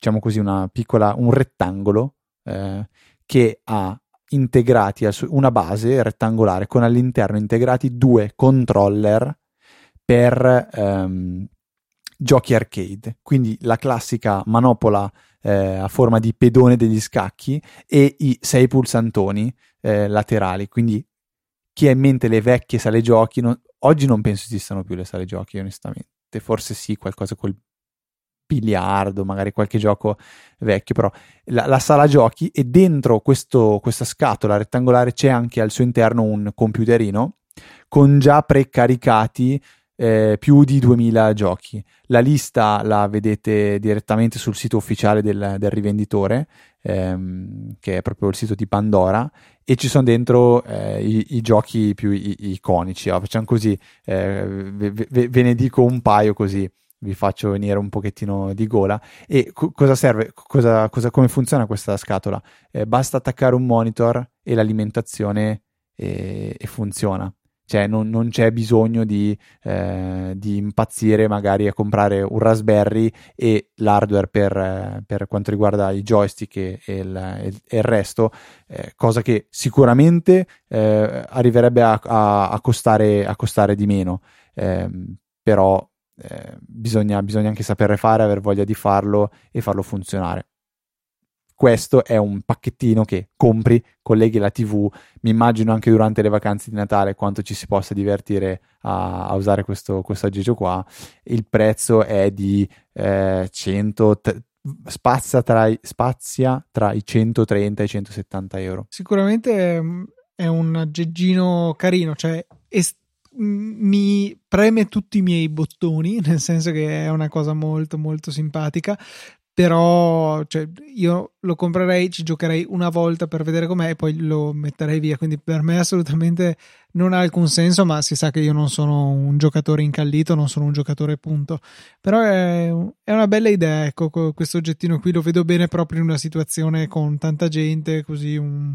diciamo così, una piccola, un rettangolo eh, che ha integrati una base rettangolare con all'interno integrati due controller per ehm, giochi arcade. Quindi la classica manopola eh, a forma di pedone degli scacchi e i sei pulsantoni eh, laterali. Quindi chi ha in mente le vecchie sale giochi, non, oggi non penso esistano più le sale giochi, onestamente. Forse sì, qualcosa col biliardo, magari qualche gioco vecchio, però la, la sala giochi e dentro questo, questa scatola rettangolare c'è anche al suo interno un computerino con già precaricati eh, più di 2000 giochi. La lista la vedete direttamente sul sito ufficiale del, del rivenditore, ehm, che è proprio il sito di Pandora, e ci sono dentro eh, i, i, giochi più i, iconici. Oh, facciamo così, eh, ve, ve, ve, ne dico un paio così vi faccio venire un pochettino di gola. E co- cosa serve? Cosa, cosa, come funziona questa scatola? Eh, basta attaccare un monitor e l'alimentazione e, e funziona. Cioè, non, non c'è bisogno di, eh, di, impazzire magari a comprare un Raspberry e l'hardware per, per quanto riguarda i joystick e, e, il, e il, resto, eh, cosa che sicuramente eh, arriverebbe a, a, a, costare, a, costare, di meno. Ehm, però eh, bisogna, bisogna anche sapere fare, aver voglia di farlo e farlo funzionare. Questo è un pacchettino che compri, colleghi la TV. Mi immagino anche durante le vacanze di Natale quanto ci si possa divertire a, a usare questo, questo, aggeggio qua. Il prezzo è di eh, 100, spazia tra, i, spazia tra i 130 e i 170 euro. Sicuramente è un aggeggino carino, cioè est- mi preme tutti i miei bottoni, nel senso che è una cosa molto molto simpatica, però cioè, io lo comprerei, ci giocherei una volta per vedere com'è e poi lo metterei via, quindi per me assolutamente non ha alcun senso, ma si sa che io non sono un giocatore incallito, non sono un giocatore punto, però è, è una bella idea, ecco, questo oggettino qui lo vedo bene proprio in una situazione con tanta gente, così un,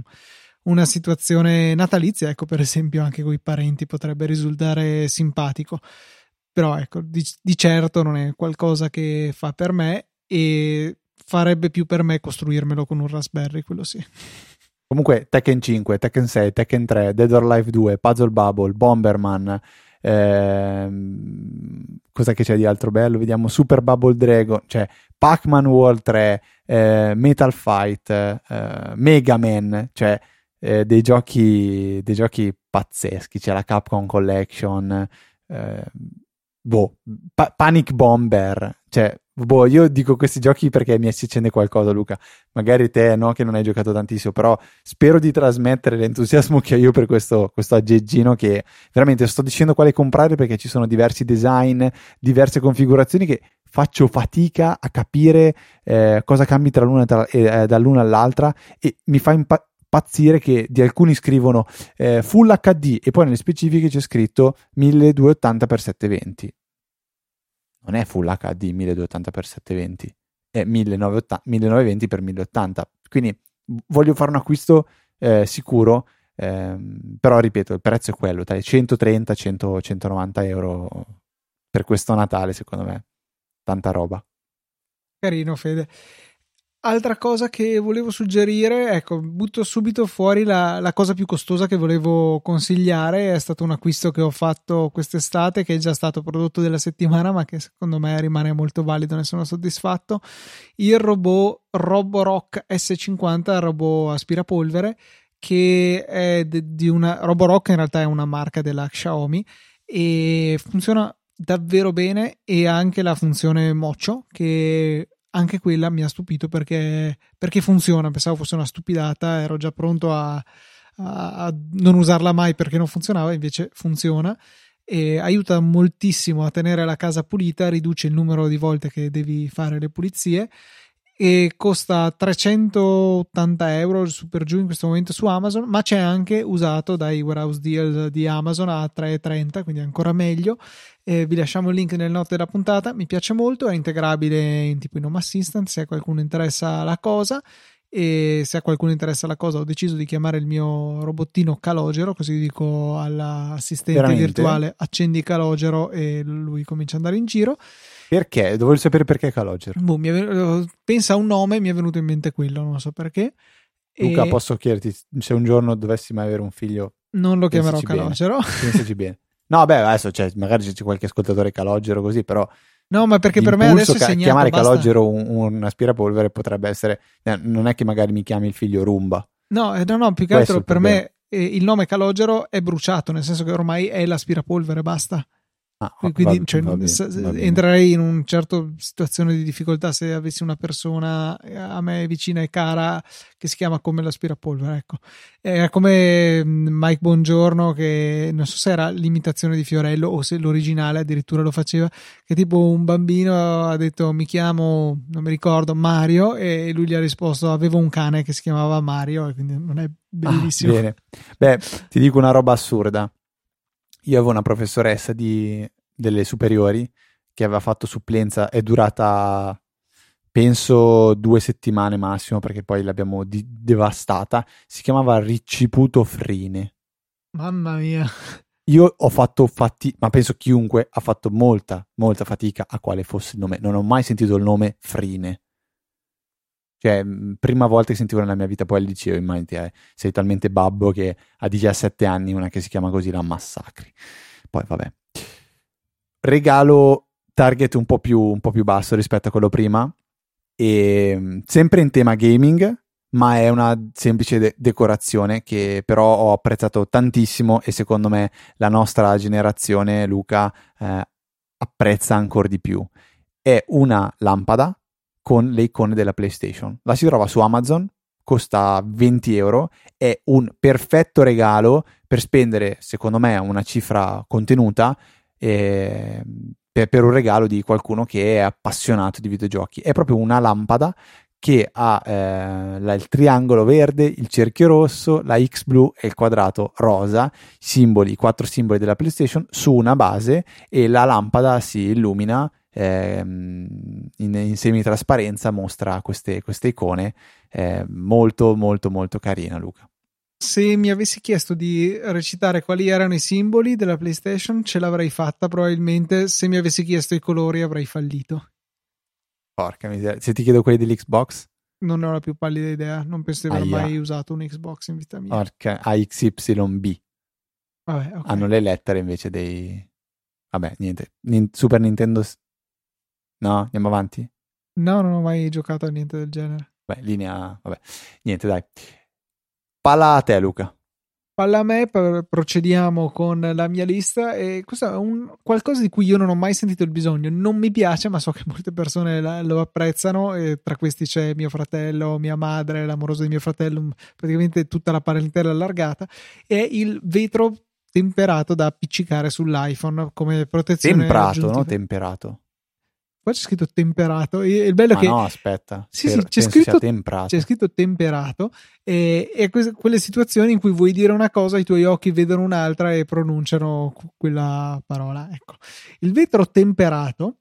una situazione natalizia, ecco per esempio anche con i parenti potrebbe risultare simpatico però ecco, di, di, certo non è qualcosa che fa per me e farebbe più per me costruirmelo con un Raspberry, quello sì. Comunque Tekken 5, Tekken 6, Tekken 3, Dead or Life 2, Puzzle Bubble, Bomberman, ehm, cosa che c'è di altro bello? Vediamo Super Bubble Dragon, cioè Pac-Man World 3, eh, Metal Fight, eh, Mega Man, cioè eh, dei, giochi, dei giochi pazzeschi, c'è la Capcom Collection, eh, boh, pa- Panic Bomber, cioè Boh, io dico questi giochi perché mi si accende qualcosa, Luca. Magari te, no, che non hai giocato tantissimo, però spero di trasmettere l'entusiasmo che ho io per questo, questo aggeggino che veramente sto dicendo quale comprare perché ci sono diversi design, diverse configurazioni che faccio fatica a capire eh, cosa cambi tra l'una tra, eh, dall'una all'altra e mi fa impazzire impazzire che di alcuni scrivono eh, Full HD e poi nelle specifiche c'è scritto 1280x720 non è Full HD 1280x720, è 1920x1080. Quindi voglio fare un acquisto eh, sicuro, ehm, però ripeto, il prezzo è quello, dai 130, 100, 190 euro per questo Natale, secondo me. Tanta roba. Carino, Fede. Altra cosa che volevo suggerire, ecco, butto subito fuori la, la, cosa più costosa che volevo consigliare, è stato un acquisto che ho fatto quest'estate che è già stato prodotto della settimana ma che secondo me rimane molto valido, ne sono soddisfatto, il robot Roborock S50, il robot aspirapolvere che è di una Roborock in realtà è una marca della Xiaomi e funziona davvero bene e ha anche la funzione Mocho che anche quella mi ha stupito perché, perché funziona. Pensavo fosse una stupidata, ero già pronto a, a, a non usarla mai perché non funzionava, invece funziona e aiuta moltissimo a tenere la casa pulita, riduce il numero di volte che devi fare le pulizie e costa 380 euro su per giù in questo momento su Amazon, ma c'è anche usato dai warehouse deal di Amazon a 3,30, quindi ancora meglio. Eh, vi lasciamo il link nel note della puntata. Mi piace molto, è integrabile in tipo in Home Assistant se a qualcuno interessa la cosa. E se a qualcuno interessa la cosa, ho deciso di chiamare il mio robottino Calogero, così dico all'assistente Veramente? virtuale accendi Calogero e lui comincia ad andare in giro. Perché? Dovevo sapere perché Calogero. Boh, è, pensa a un nome, mi è venuto in mente quello, non so perché. Luca, e... posso chiederti se un giorno dovessi mai avere un figlio? Non lo chiamerò Calogero. Pensaci bene. No, beh, adesso c'è, magari c'è qualche ascoltatore Calogero così, però... No, ma perché per me adesso è segnato, chiamare basta. Calogero un, un aspirapolvere potrebbe essere... Eh, non è che magari mi chiami il figlio Rumba. No, eh, no, no, più che altro per me eh, il nome Calogero è bruciato, nel senso che ormai è l'aspirapolvere, basta. Ah, quindi va, cioè, va bene, va entrerei in una certa situazione di difficoltà se avessi una persona eh, a me vicina e cara che si chiama come l'aspirapolvere. Ecco. È come mm, Mike Bongiorno, che non so se era l'imitazione di Fiorello o se l'originale addirittura lo faceva, che tipo un bambino ha detto mi chiamo, non mi ricordo, Mario, e lui gli ha risposto avevo un cane che si chiamava Mario, e quindi non è ah, bellissimo. Ah, bene. Beh, ti dico una roba assurda io avevo una professoressa di, delle superiori che aveva fatto supplenza, è durata penso due settimane massimo perché poi l'abbiamo di- devastata. Si chiamava Ricciputo Frine. Mamma mia. Io ho fatto fatica, ma penso chiunque ha fatto molta, molta fatica a quale fosse il nome. Non ho mai sentito il nome Frine. Cioè, prima volta che sentivo nella mia vita, poi al liceo, immagini, eh, sei talmente babbo che a 17 anni una che si chiama così la massacri. Poi vabbè. Regalo target un po' più, un po più basso rispetto a quello prima. E sempre in tema gaming, ma è una semplice de- decorazione che però ho apprezzato tantissimo e secondo me la nostra generazione, Luca, eh, apprezza ancora di più. È una lampada con le icone della PlayStation. La si trova su Amazon costa 20 euro, è un perfetto regalo per spendere, secondo me, una cifra contenuta eh, per, per, un regalo di qualcuno che è appassionato di videogiochi. È proprio una lampada che ha eh, la, il triangolo verde, il cerchio rosso, la X blu e il quadrato rosa, simboli, i quattro simboli della PlayStation su una base e la lampada si illumina eh, in, in semitrasparenza, mostra queste, queste icone eh, molto molto molto carina Luca. Se mi avessi chiesto di recitare quali erano i simboli della PlayStation, ce l'avrei fatta probabilmente. Se mi avessi chiesto i colori, avrei fallito. Porca miseria. Se ti chiedo quelli dell'Xbox? Non ne ho la più pallida idea. Non penso di aver Aia. mai usato un Xbox in vita mia. Porca, AXYB. Vabbè, okay. Hanno le lettere invece dei... Vabbè, niente. Super Nintendo... No, andiamo avanti? No, non ho mai giocato a niente del genere. Beh, linea... Vabbè, niente, dai. Palla a te, Luca. Palla a me, procediamo con la mia lista e questo è un, qualcosa di cui io non ho mai sentito il bisogno, non mi piace ma so che molte persone la, lo apprezzano e tra questi c'è mio fratello, mia madre, l'amoroso di mio fratello, praticamente tutta la parentela allargata, è il vetro temperato da appiccicare sull'iPhone come protezione. Temprato, no? Temperato. Qua c'è scritto temperato. Il bello è che. No, aspetta. Sì, sì, c'è scritto, c'è scritto temperato. E, e que- quelle situazioni in cui vuoi dire una cosa, i tuoi occhi vedono un'altra e pronunciano quella parola. Ecco. Il vetro temperato.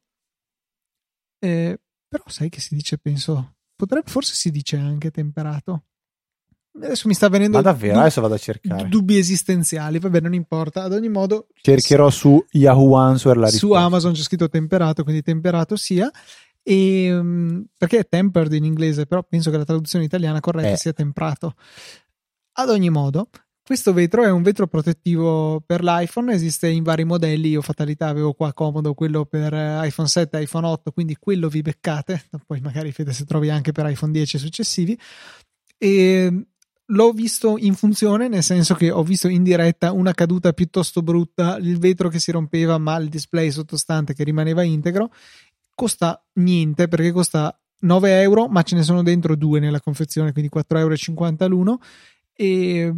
Eh, però sai che si dice, penso. Potrebbe, forse si dice anche temperato. Adesso mi sta venendo. Ma davvero? Dub- adesso vado a cercare. Dubbi esistenziali. Vabbè, non importa. Ad ogni modo. Cercherò su Yahoo Answer la risposta. Su Amazon c'è scritto temperato, quindi temperato sia. E, um, perché è tempered in inglese, però penso che la traduzione italiana corretta eh. sia temprato. Ad ogni modo, questo vetro è un vetro protettivo per l'iPhone, esiste in vari modelli. Io, fatalità, avevo qua comodo quello per eh, iPhone 7 e iPhone 8, quindi quello vi beccate. Poi magari Fede se trovi anche per iPhone 10 e successivi. E l'ho visto in funzione, nel senso che ho visto in diretta una caduta piuttosto brutta, il vetro che si rompeva, ma il display sottostante che rimaneva integro. Costa niente perché costa 9 euro, ma ce ne sono dentro due nella confezione, quindi 4,50 euro l'uno. E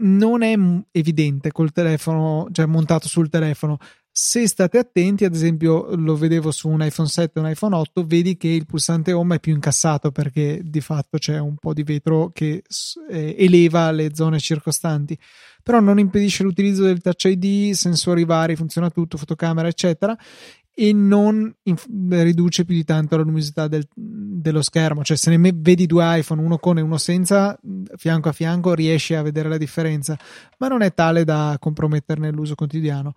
non è evidente col telefono, cioè montato sul telefono. Se state attenti, ad esempio, lo vedevo su un iPhone 7 e un iPhone 8, vedi che il pulsante home è più incassato perché di fatto c'è un po' di vetro che eh, eleva le zone circostanti. Però non impedisce l'utilizzo del Touch ID, sensori vari, funziona tutto, fotocamera, eccetera e non inf- riduce più di tanto la luminosità del, dello schermo. Cioè, se ne vedi due iPhone, uno con e uno senza, fianco a fianco, riesci a vedere la differenza, ma non è tale da comprometterne l'uso quotidiano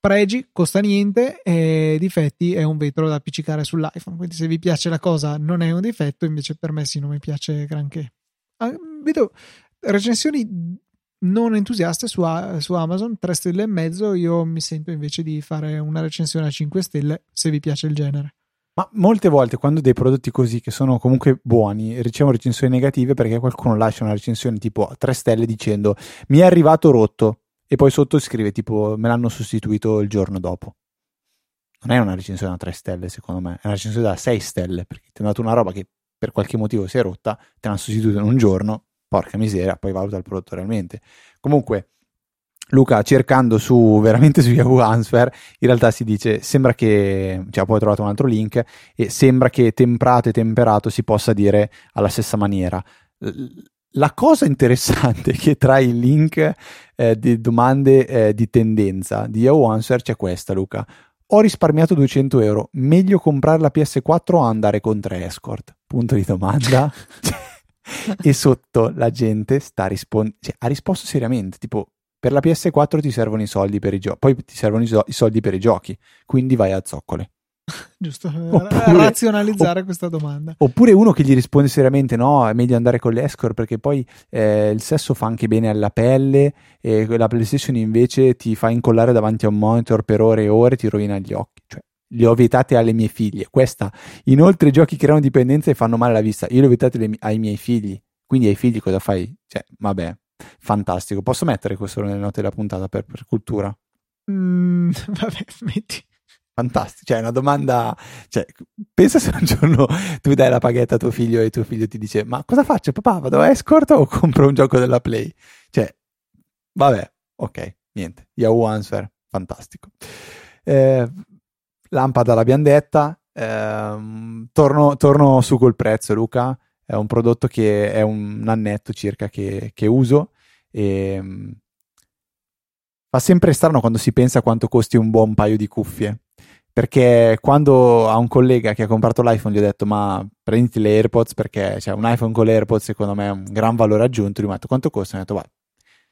pregi costa niente e difetti è un vetro da appiccicare sull'iPhone. Quindi se vi piace la cosa non è un difetto invece per me sì non mi piace granché. Ah, vedo recensioni non entusiaste su, su, Amazon 3 stelle e mezzo io mi sento invece di fare una recensione a 5 stelle se vi piace il genere. Ma molte volte quando dei prodotti così che sono comunque buoni ricevono recensioni negative perché qualcuno lascia una recensione tipo 3 stelle dicendo mi è arrivato rotto e poi sotto scrive tipo me l'hanno sostituito il giorno dopo. Non è una recensione da 3 stelle, secondo me, è una recensione da 6 stelle, perché ti hanno dato una roba che per qualche motivo si è rotta, te l'hanno sostituito in un giorno, porca miseria, poi valuta il prodotto realmente. Comunque, Luca, cercando su veramente su Yahoo Answer, in realtà si dice, sembra che, cioè poi ho trovato un altro link, e sembra che temprato e temperato si possa dire alla stessa maniera la cosa interessante è che tra i link eh, di domande eh, di tendenza di Yahoo Answer c'è questa, Luca. Ho risparmiato 200 euro, meglio comprare la PS4 o andare con tre escort? Punto di domanda. e sotto la gente sta rispondendo, cioè, ha risposto seriamente, tipo per la PS4 ti servono i soldi per i giochi, poi ti servono i, so- i soldi per i giochi, quindi vai a zoccole. Giusto, oppure, razionalizzare opp- questa domanda. Oppure uno che gli risponde seriamente: no, è meglio andare con l'escort perché poi eh, il sesso fa anche bene alla pelle e la PlayStation invece ti fa incollare davanti a un monitor per ore e ore e ti rovina gli occhi. Cioè, li ho vietati alle mie figlie. Questa, inoltre, i giochi creano dipendenza e fanno male alla vista. Io li ho vietati le, ai miei figli. Quindi ai figli cosa fai? Cioè, vabbè, fantastico. Posso mettere questo nelle note della puntata per, per cultura? Mm, vabbè, metti. Fantastico, cioè è una domanda, cioè, pensa se un giorno tu dai la paghetta a tuo figlio e tuo figlio ti dice ma cosa faccio? Papà, vado a escort o compro un gioco della Play? Cioè, vabbè, ok, niente, Yahoo Answer, fantastico. Eh, lampada l'abbiamo detta, eh, torno, torno, su col prezzo Luca, è un prodotto che è un annetto circa che, che uso. E fa sempre strano quando si pensa quanto costi un buon paio di cuffie perché quando a un collega che ha comprato l'iPhone gli ho detto ma prenditi le AirPods perché cioè, un iPhone con le AirPods secondo me è un gran valore aggiunto, gli ho detto quanto costa? Mi ha detto va,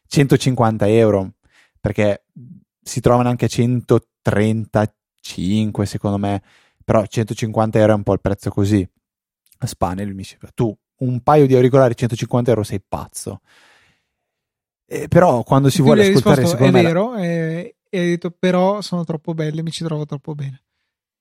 150 euro perché si trovano anche a 135 secondo me, però 150 euro è un po' il prezzo così a Spane, lui mi dice tu un paio di auricolari 150 euro sei pazzo. Eh, però quando si vuole ascoltare risposto, secondo è me vero, la... è e hai detto però sono troppo belle, mi ci trovo troppo bene.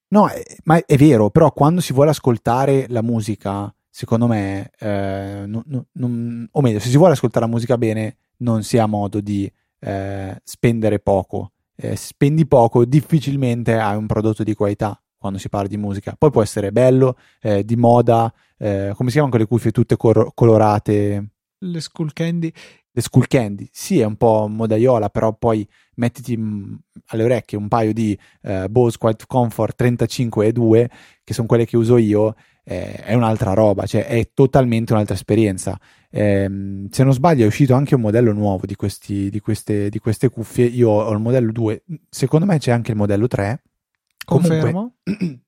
No, è, ma è vero, però quando si vuole ascoltare la musica, secondo me, eh, non, non, o meglio, se si vuole ascoltare la musica bene, non si ha modo di eh, spendere poco. Eh, spendi poco, difficilmente hai un prodotto di qualità quando si parla di musica. Poi può essere bello, eh, di moda, eh, come si chiamano quelle cuffie tutte cor- colorate? Le Skull Candy. Le Skull Candy, sì, è un po' modaiola, però poi mettiti mm, alle orecchie un paio di eh, Bose Quiet Comfort 35 e 2, che sono quelle che uso io, eh, è un'altra roba, cioè è totalmente un'altra esperienza. Eh, se non sbaglio è uscito anche un modello nuovo di, questi, di, queste, di queste cuffie, io ho il modello 2, secondo me c'è anche il modello 3. Confermo. Comunque,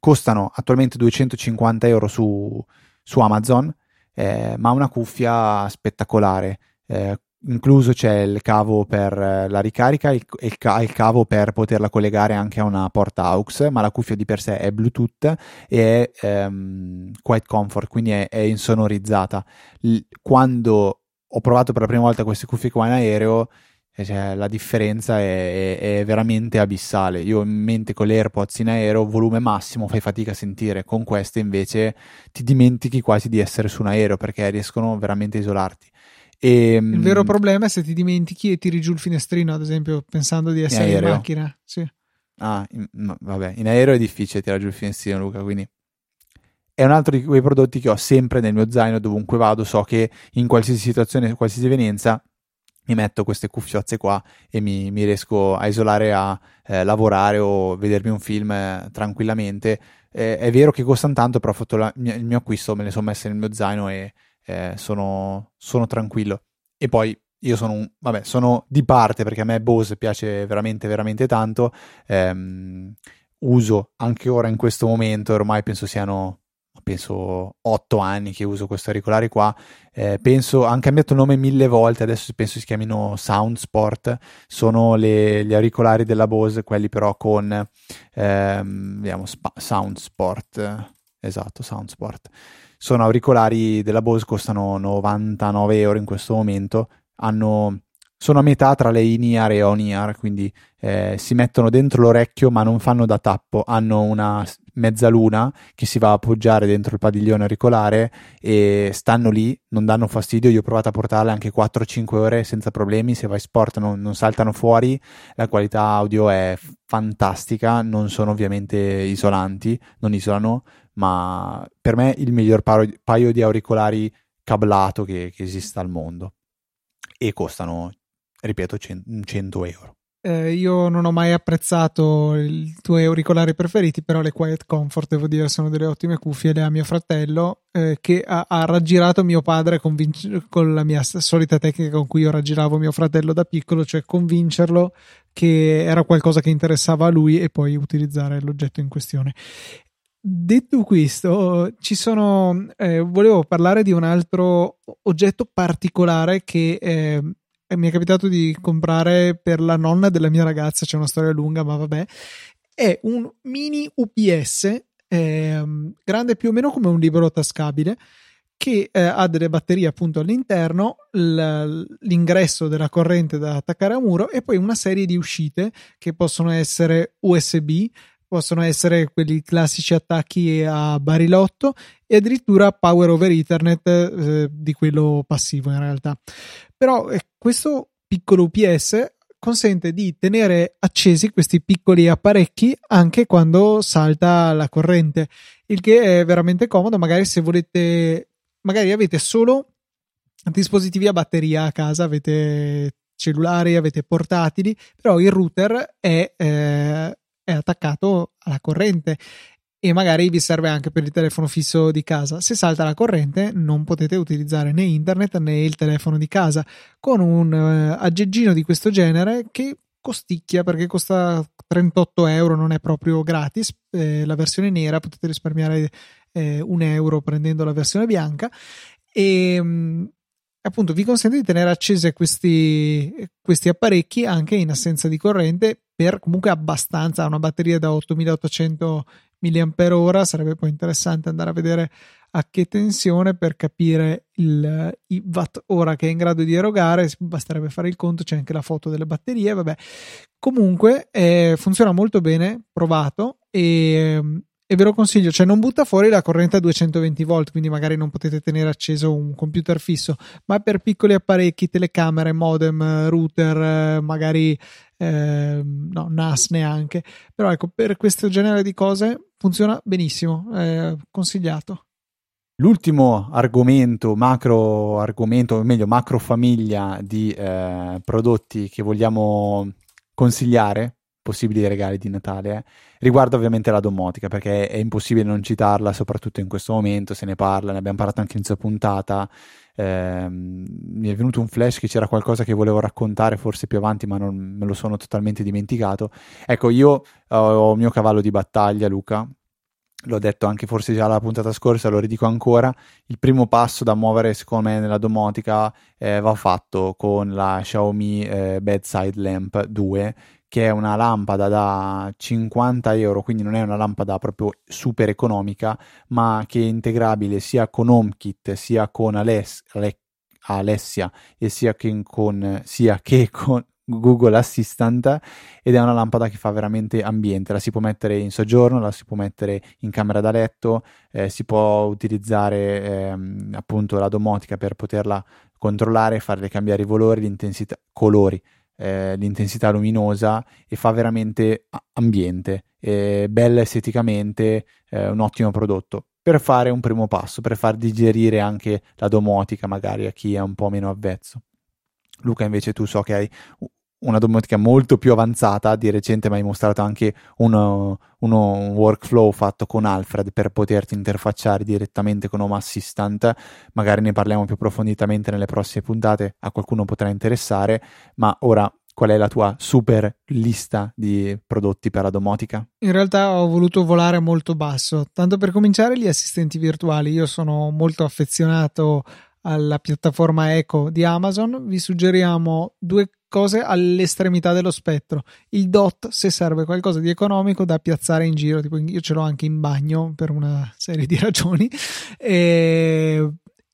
costano attualmente 250 euro su, su Amazon, eh, ma una cuffia spettacolare. Eh, incluso c'è il cavo per eh, la ricarica e il, il, il, cavo per poterla collegare anche a una porta AUX, ma la cuffia di per sé è Bluetooth e è um, quite comfort, quindi è, è insonorizzata. L- quando ho provato per la prima volta queste cuffie qua in aereo, eh, cioè, la differenza è, è, è, veramente abissale. Io in mente con le AirPods in aereo, volume massimo, fai fatica a sentire. Con queste invece ti dimentichi quasi di essere su un aereo perché riescono veramente a isolarti. E, il vero problema è se ti dimentichi e tiri giù il finestrino, ad esempio, pensando di essere in, in macchina. Sì. Ah, in, no, vabbè, in aereo è difficile tirare giù il finestrino, Luca, quindi è un altro di quei prodotti che ho sempre nel mio zaino dovunque vado, so che in qualsiasi situazione, qualsiasi evenienza mi metto queste cuffiozze qua e mi, mi riesco a isolare a eh, lavorare o vedermi un film eh, tranquillamente. Eh, è vero che costano tanto, però ho fatto la, il mio acquisto, me le sono messe nel mio zaino e eh, sono, sono tranquillo. E poi io sono, un, vabbè, sono di parte perché a me Bose piace veramente, veramente tanto. Ehm, uso anche ora in questo momento, ormai penso siano penso otto anni che uso questo auricolare qua. Eh, penso, hanno cambiato nome mille volte, adesso penso si chiamino Sound Sport. Sono le, gli auricolari della Bose, quelli però con ehm, vediamo, spa, Sound. Esatto, Sound Sport sono auricolari della Bose, costano 99 euro in questo momento, hanno, sono a metà tra le in-ear e on-ear, quindi eh, si mettono dentro l'orecchio ma non fanno da tappo, hanno una mezzaluna che si va a appoggiare dentro il padiglione auricolare e stanno lì, non danno fastidio, io ho provato a portarle anche 4-5 ore senza problemi, se vai sport non, non saltano fuori, la qualità audio è fantastica, non sono ovviamente isolanti, non isolano, ma per me il miglior paio, di auricolari cablato che, che, esista al mondo e costano, ripeto, 100 euro. Eh, io non ho mai apprezzato i tuoi auricolari preferiti, però le Quiet Comfort, devo dire, sono delle ottime cuffie. Le ha mio fratello, eh, che ha, ha, raggirato mio padre convinc- con la mia solita tecnica con cui io raggiravo mio fratello da piccolo, cioè convincerlo che era qualcosa che interessava a lui e poi utilizzare l'oggetto in questione. Detto questo, sono, eh, volevo parlare di un altro oggetto particolare che eh, mi è capitato di comprare per la nonna della mia ragazza. C'è una storia lunga, ma vabbè. È un mini UPS, eh, grande più o meno come un libro tascabile, che eh, ha delle batterie appunto all'interno, l'ingresso della corrente da attaccare a muro e poi una serie di uscite che possono essere USB, possono essere quelli classici attacchi a barilotto e addirittura power over ethernet eh, di quello passivo in realtà però eh, questo piccolo UPS consente di tenere accesi questi piccoli apparecchi anche quando salta la corrente, il che è veramente comodo. Magari se volete, magari avete solo dispositivi a batteria a casa, avete cellulari, avete portatili, però il router è, eh, è attaccato alla corrente e magari vi serve anche per il telefono fisso di casa. Se salta la corrente non potete utilizzare né internet né il telefono di casa con un uh, aggeggino di questo genere che costicchia perché costa 38 euro, non è proprio gratis. Eh, la versione nera potete risparmiare eh, un euro prendendo la versione bianca e um, appunto vi consente di tenere accese questi, questi apparecchi anche in assenza di corrente per comunque abbastanza una batteria da 8800 mAh sarebbe poi interessante andare a vedere a che tensione per capire il, i watt ora che è in grado di erogare basterebbe fare il conto c'è anche la foto delle batterie vabbè. Comunque eh, funziona molto bene provato e e ve lo consiglio, cioè non butta fuori la corrente a 220 volt, quindi magari non potete tenere acceso un computer fisso, ma per piccoli apparecchi, telecamere, modem, router, magari eh, no, NAS neanche, però ecco, per questo genere di cose funziona benissimo, eh, consigliato. L'ultimo argomento, macro argomento, o meglio macro famiglia di eh, prodotti che vogliamo consigliare possibili regali di Natale eh. riguarda ovviamente la domotica perché è impossibile non citarla soprattutto in questo momento se ne parla ne abbiamo parlato anche in sua puntata eh, mi è venuto un flash che c'era qualcosa che volevo raccontare forse più avanti ma non me lo sono totalmente dimenticato ecco io ho il mio cavallo di battaglia Luca l'ho detto anche forse già la puntata scorsa, lo ridico ancora, il primo passo da muovere secondo me nella domotica eh, va fatto con la Xiaomi eh, Bedside Lamp 2 che è una lampada da 50 euro, quindi non è una lampada proprio super economica, ma che è integrabile sia con HomeKit sia con Aless- Alessia e sia che con, sia che con Google Assistant ed è una lampada che fa veramente ambiente, la si può mettere in soggiorno, la si può mettere in camera da letto, eh, si può utilizzare ehm, appunto la domotica per poterla controllare, farle cambiare i valori, l'intensità, colori eh, l'intensità luminosa e fa veramente ambiente, eh, bella esteticamente, eh, un ottimo prodotto. Per fare un primo passo, per far digerire anche la domotica magari a chi è un po' meno avvezzo. Luca invece tu so che hai una domotica molto più avanzata. Di recente mi hai mostrato anche uno, uno, un workflow fatto con Alfred per poterti interfacciare direttamente con Home Assistant. Magari ne parliamo più approfonditamente nelle prossime puntate, a qualcuno potrà interessare, ma ora qual è la tua super lista di prodotti per la domotica? In realtà ho voluto volare molto basso, tanto per cominciare gli assistenti virtuali. Io sono molto affezionato alla piattaforma Echo di Amazon. Vi suggeriamo due cose all'estremità dello spettro. Il DOT, se serve qualcosa di economico da piazzare in giro, tipo io ce l'ho anche in bagno per una serie di ragioni. E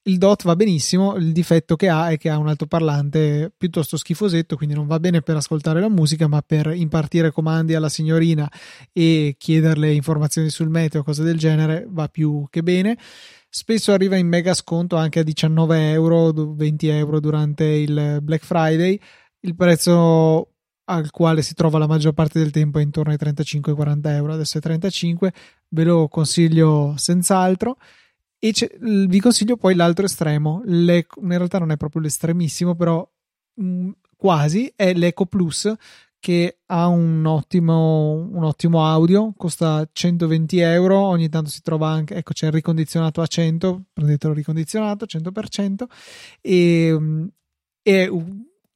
il DOT va benissimo, il difetto che ha è che ha un altoparlante piuttosto schifosetto, quindi non va bene per ascoltare la musica, ma per impartire comandi alla signorina e chiederle informazioni sul meteo, cose del genere, va più che bene. Spesso arriva in mega sconto anche a 19 euro, 20 euro durante il Black Friday. Il prezzo al quale si trova la maggior parte del tempo è intorno ai 35-40 euro, adesso è 35, ve lo consiglio senz'altro. E vi consiglio poi l'altro estremo, in realtà non è proprio l'estremissimo, però mh, mm, quasi, è l'Eco Plus che ha un ottimo, un ottimo audio, costa 120 euro, ogni tanto si trova anche, ecco c'è il ricondizionato a 100, prendetelo ricondizionato 100% e è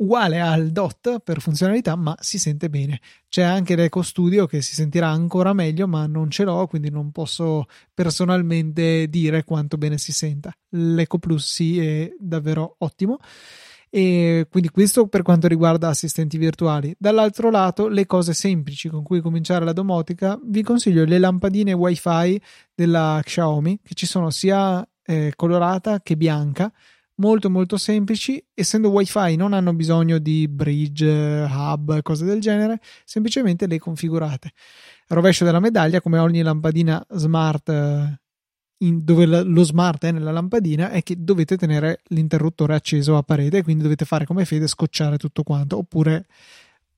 uguale al DOT per funzionalità, ma si sente bene. C'è anche l'Eco Studio che si sentirà ancora meglio, ma non ce l'ho, quindi non posso personalmente dire quanto bene si senta. L'Eco Plus sì è davvero ottimo. E quindi questo per quanto riguarda assistenti virtuali. Dall'altro lato, le cose semplici con cui cominciare la domotica, vi consiglio le lampadine WiFi della Xiaomi, che ci sono sia eh, colorata che bianca molto molto semplici, essendo wifi non hanno bisogno di bridge, hub, cose del genere, semplicemente le configurate. Rovescio della medaglia, come ogni lampadina smart eh, in, dove lo smart è nella lampadina è che dovete tenere l'interruttore acceso a parete, quindi dovete fare come Fede scocciare tutto quanto, oppure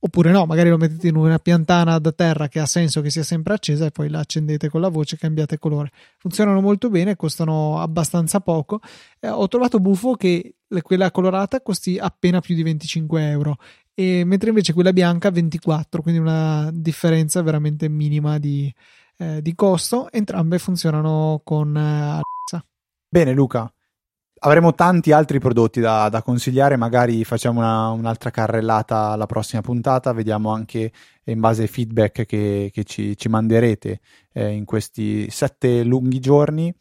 Oppure no, magari lo mettete in una piantana da terra che ha senso che sia sempre accesa e poi la accendete con la voce cambiate colore. Funzionano molto bene, costano abbastanza poco. Eh, ho trovato buffo che quella colorata costi appena più di 25 euro, e, mentre invece quella bianca 24, quindi una differenza veramente minima di, eh, di costo. Entrambe funzionano con eh, Alexa. Bene Luca, avremo tanti altri prodotti da, da consigliare, magari facciamo una, un'altra carrellata alla prossima puntata, vediamo anche in base ai feedback che, che ci, ci, manderete eh, in questi sette lunghi giorni.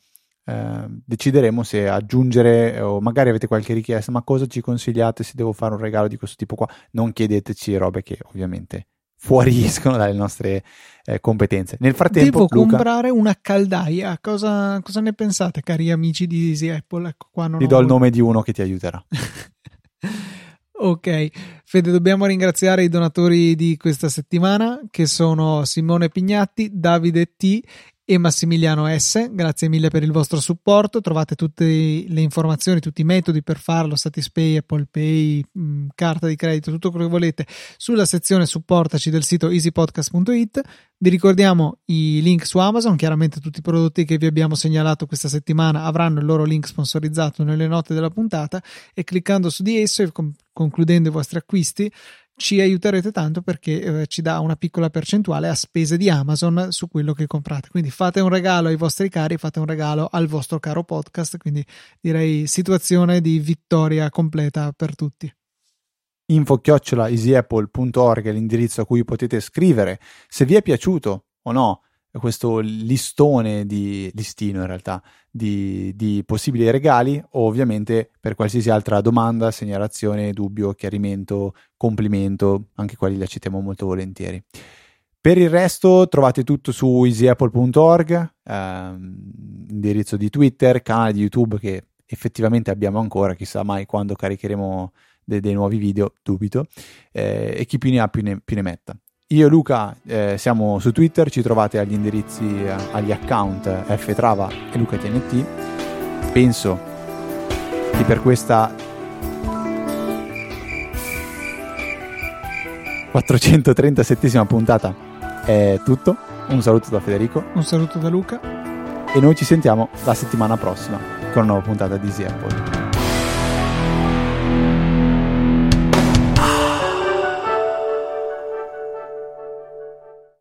Eh, decideremo se aggiungere o magari avete qualche richiesta, ma cosa ci consigliate se devo fare un regalo di questo tipo qua? Non chiedeteci robe che ovviamente fuoriescono dalle nostre eh, competenze. Nel frattempo, devo Luca, comprare una caldaia. Cosa, cosa, ne pensate, cari amici di Easy Apple? Ecco, qua non ti do il nome di uno che ti aiuterà. ok, Fede, dobbiamo ringraziare i donatori di questa settimana che sono Simone Pignatti, Davide T e Massimiliano S. Grazie mille per il vostro supporto. Trovate tutte le informazioni, tutti i metodi per farlo: Satispay, Apple Pay, mm, carta di credito, tutto quello che volete sulla sezione supportaci del sito easypodcast.it. Vi ricordiamo i link su Amazon. Chiaramente tutti i prodotti che vi abbiamo segnalato questa settimana avranno il loro link sponsorizzato nelle note della puntata e cliccando su di esso e concludendo i vostri acquisti ci aiuterete tanto perché eh, ci dà una piccola percentuale a spese di Amazon su quello che comprate. Quindi fate un regalo ai vostri cari, fate un regalo al vostro caro podcast. Quindi direi situazione di vittoria completa per tutti. Info chiocciola easyapple.org è l'indirizzo a cui potete scrivere se vi è piaciuto o no questo listone di listino in realtà di, di, possibili regali o ovviamente per qualsiasi altra domanda, segnalazione, dubbio, chiarimento, complimento, anche quelli li accettiamo molto volentieri. Per il resto trovate tutto su easyapple.org, ehm, indirizzo di Twitter, canale di YouTube che effettivamente abbiamo ancora, chissà mai quando caricheremo de- dei nuovi video, dubito, eh, e chi più ne ha più ne, più ne metta. Io e Luca eh, siamo su Twitter, ci trovate agli indirizzi, eh, agli account ftrava e lucatnt. Penso che per questa 437esima puntata è tutto. Un saluto da Federico. Un saluto da Luca. E noi ci sentiamo la settimana prossima con una nuova puntata di Easy Apple.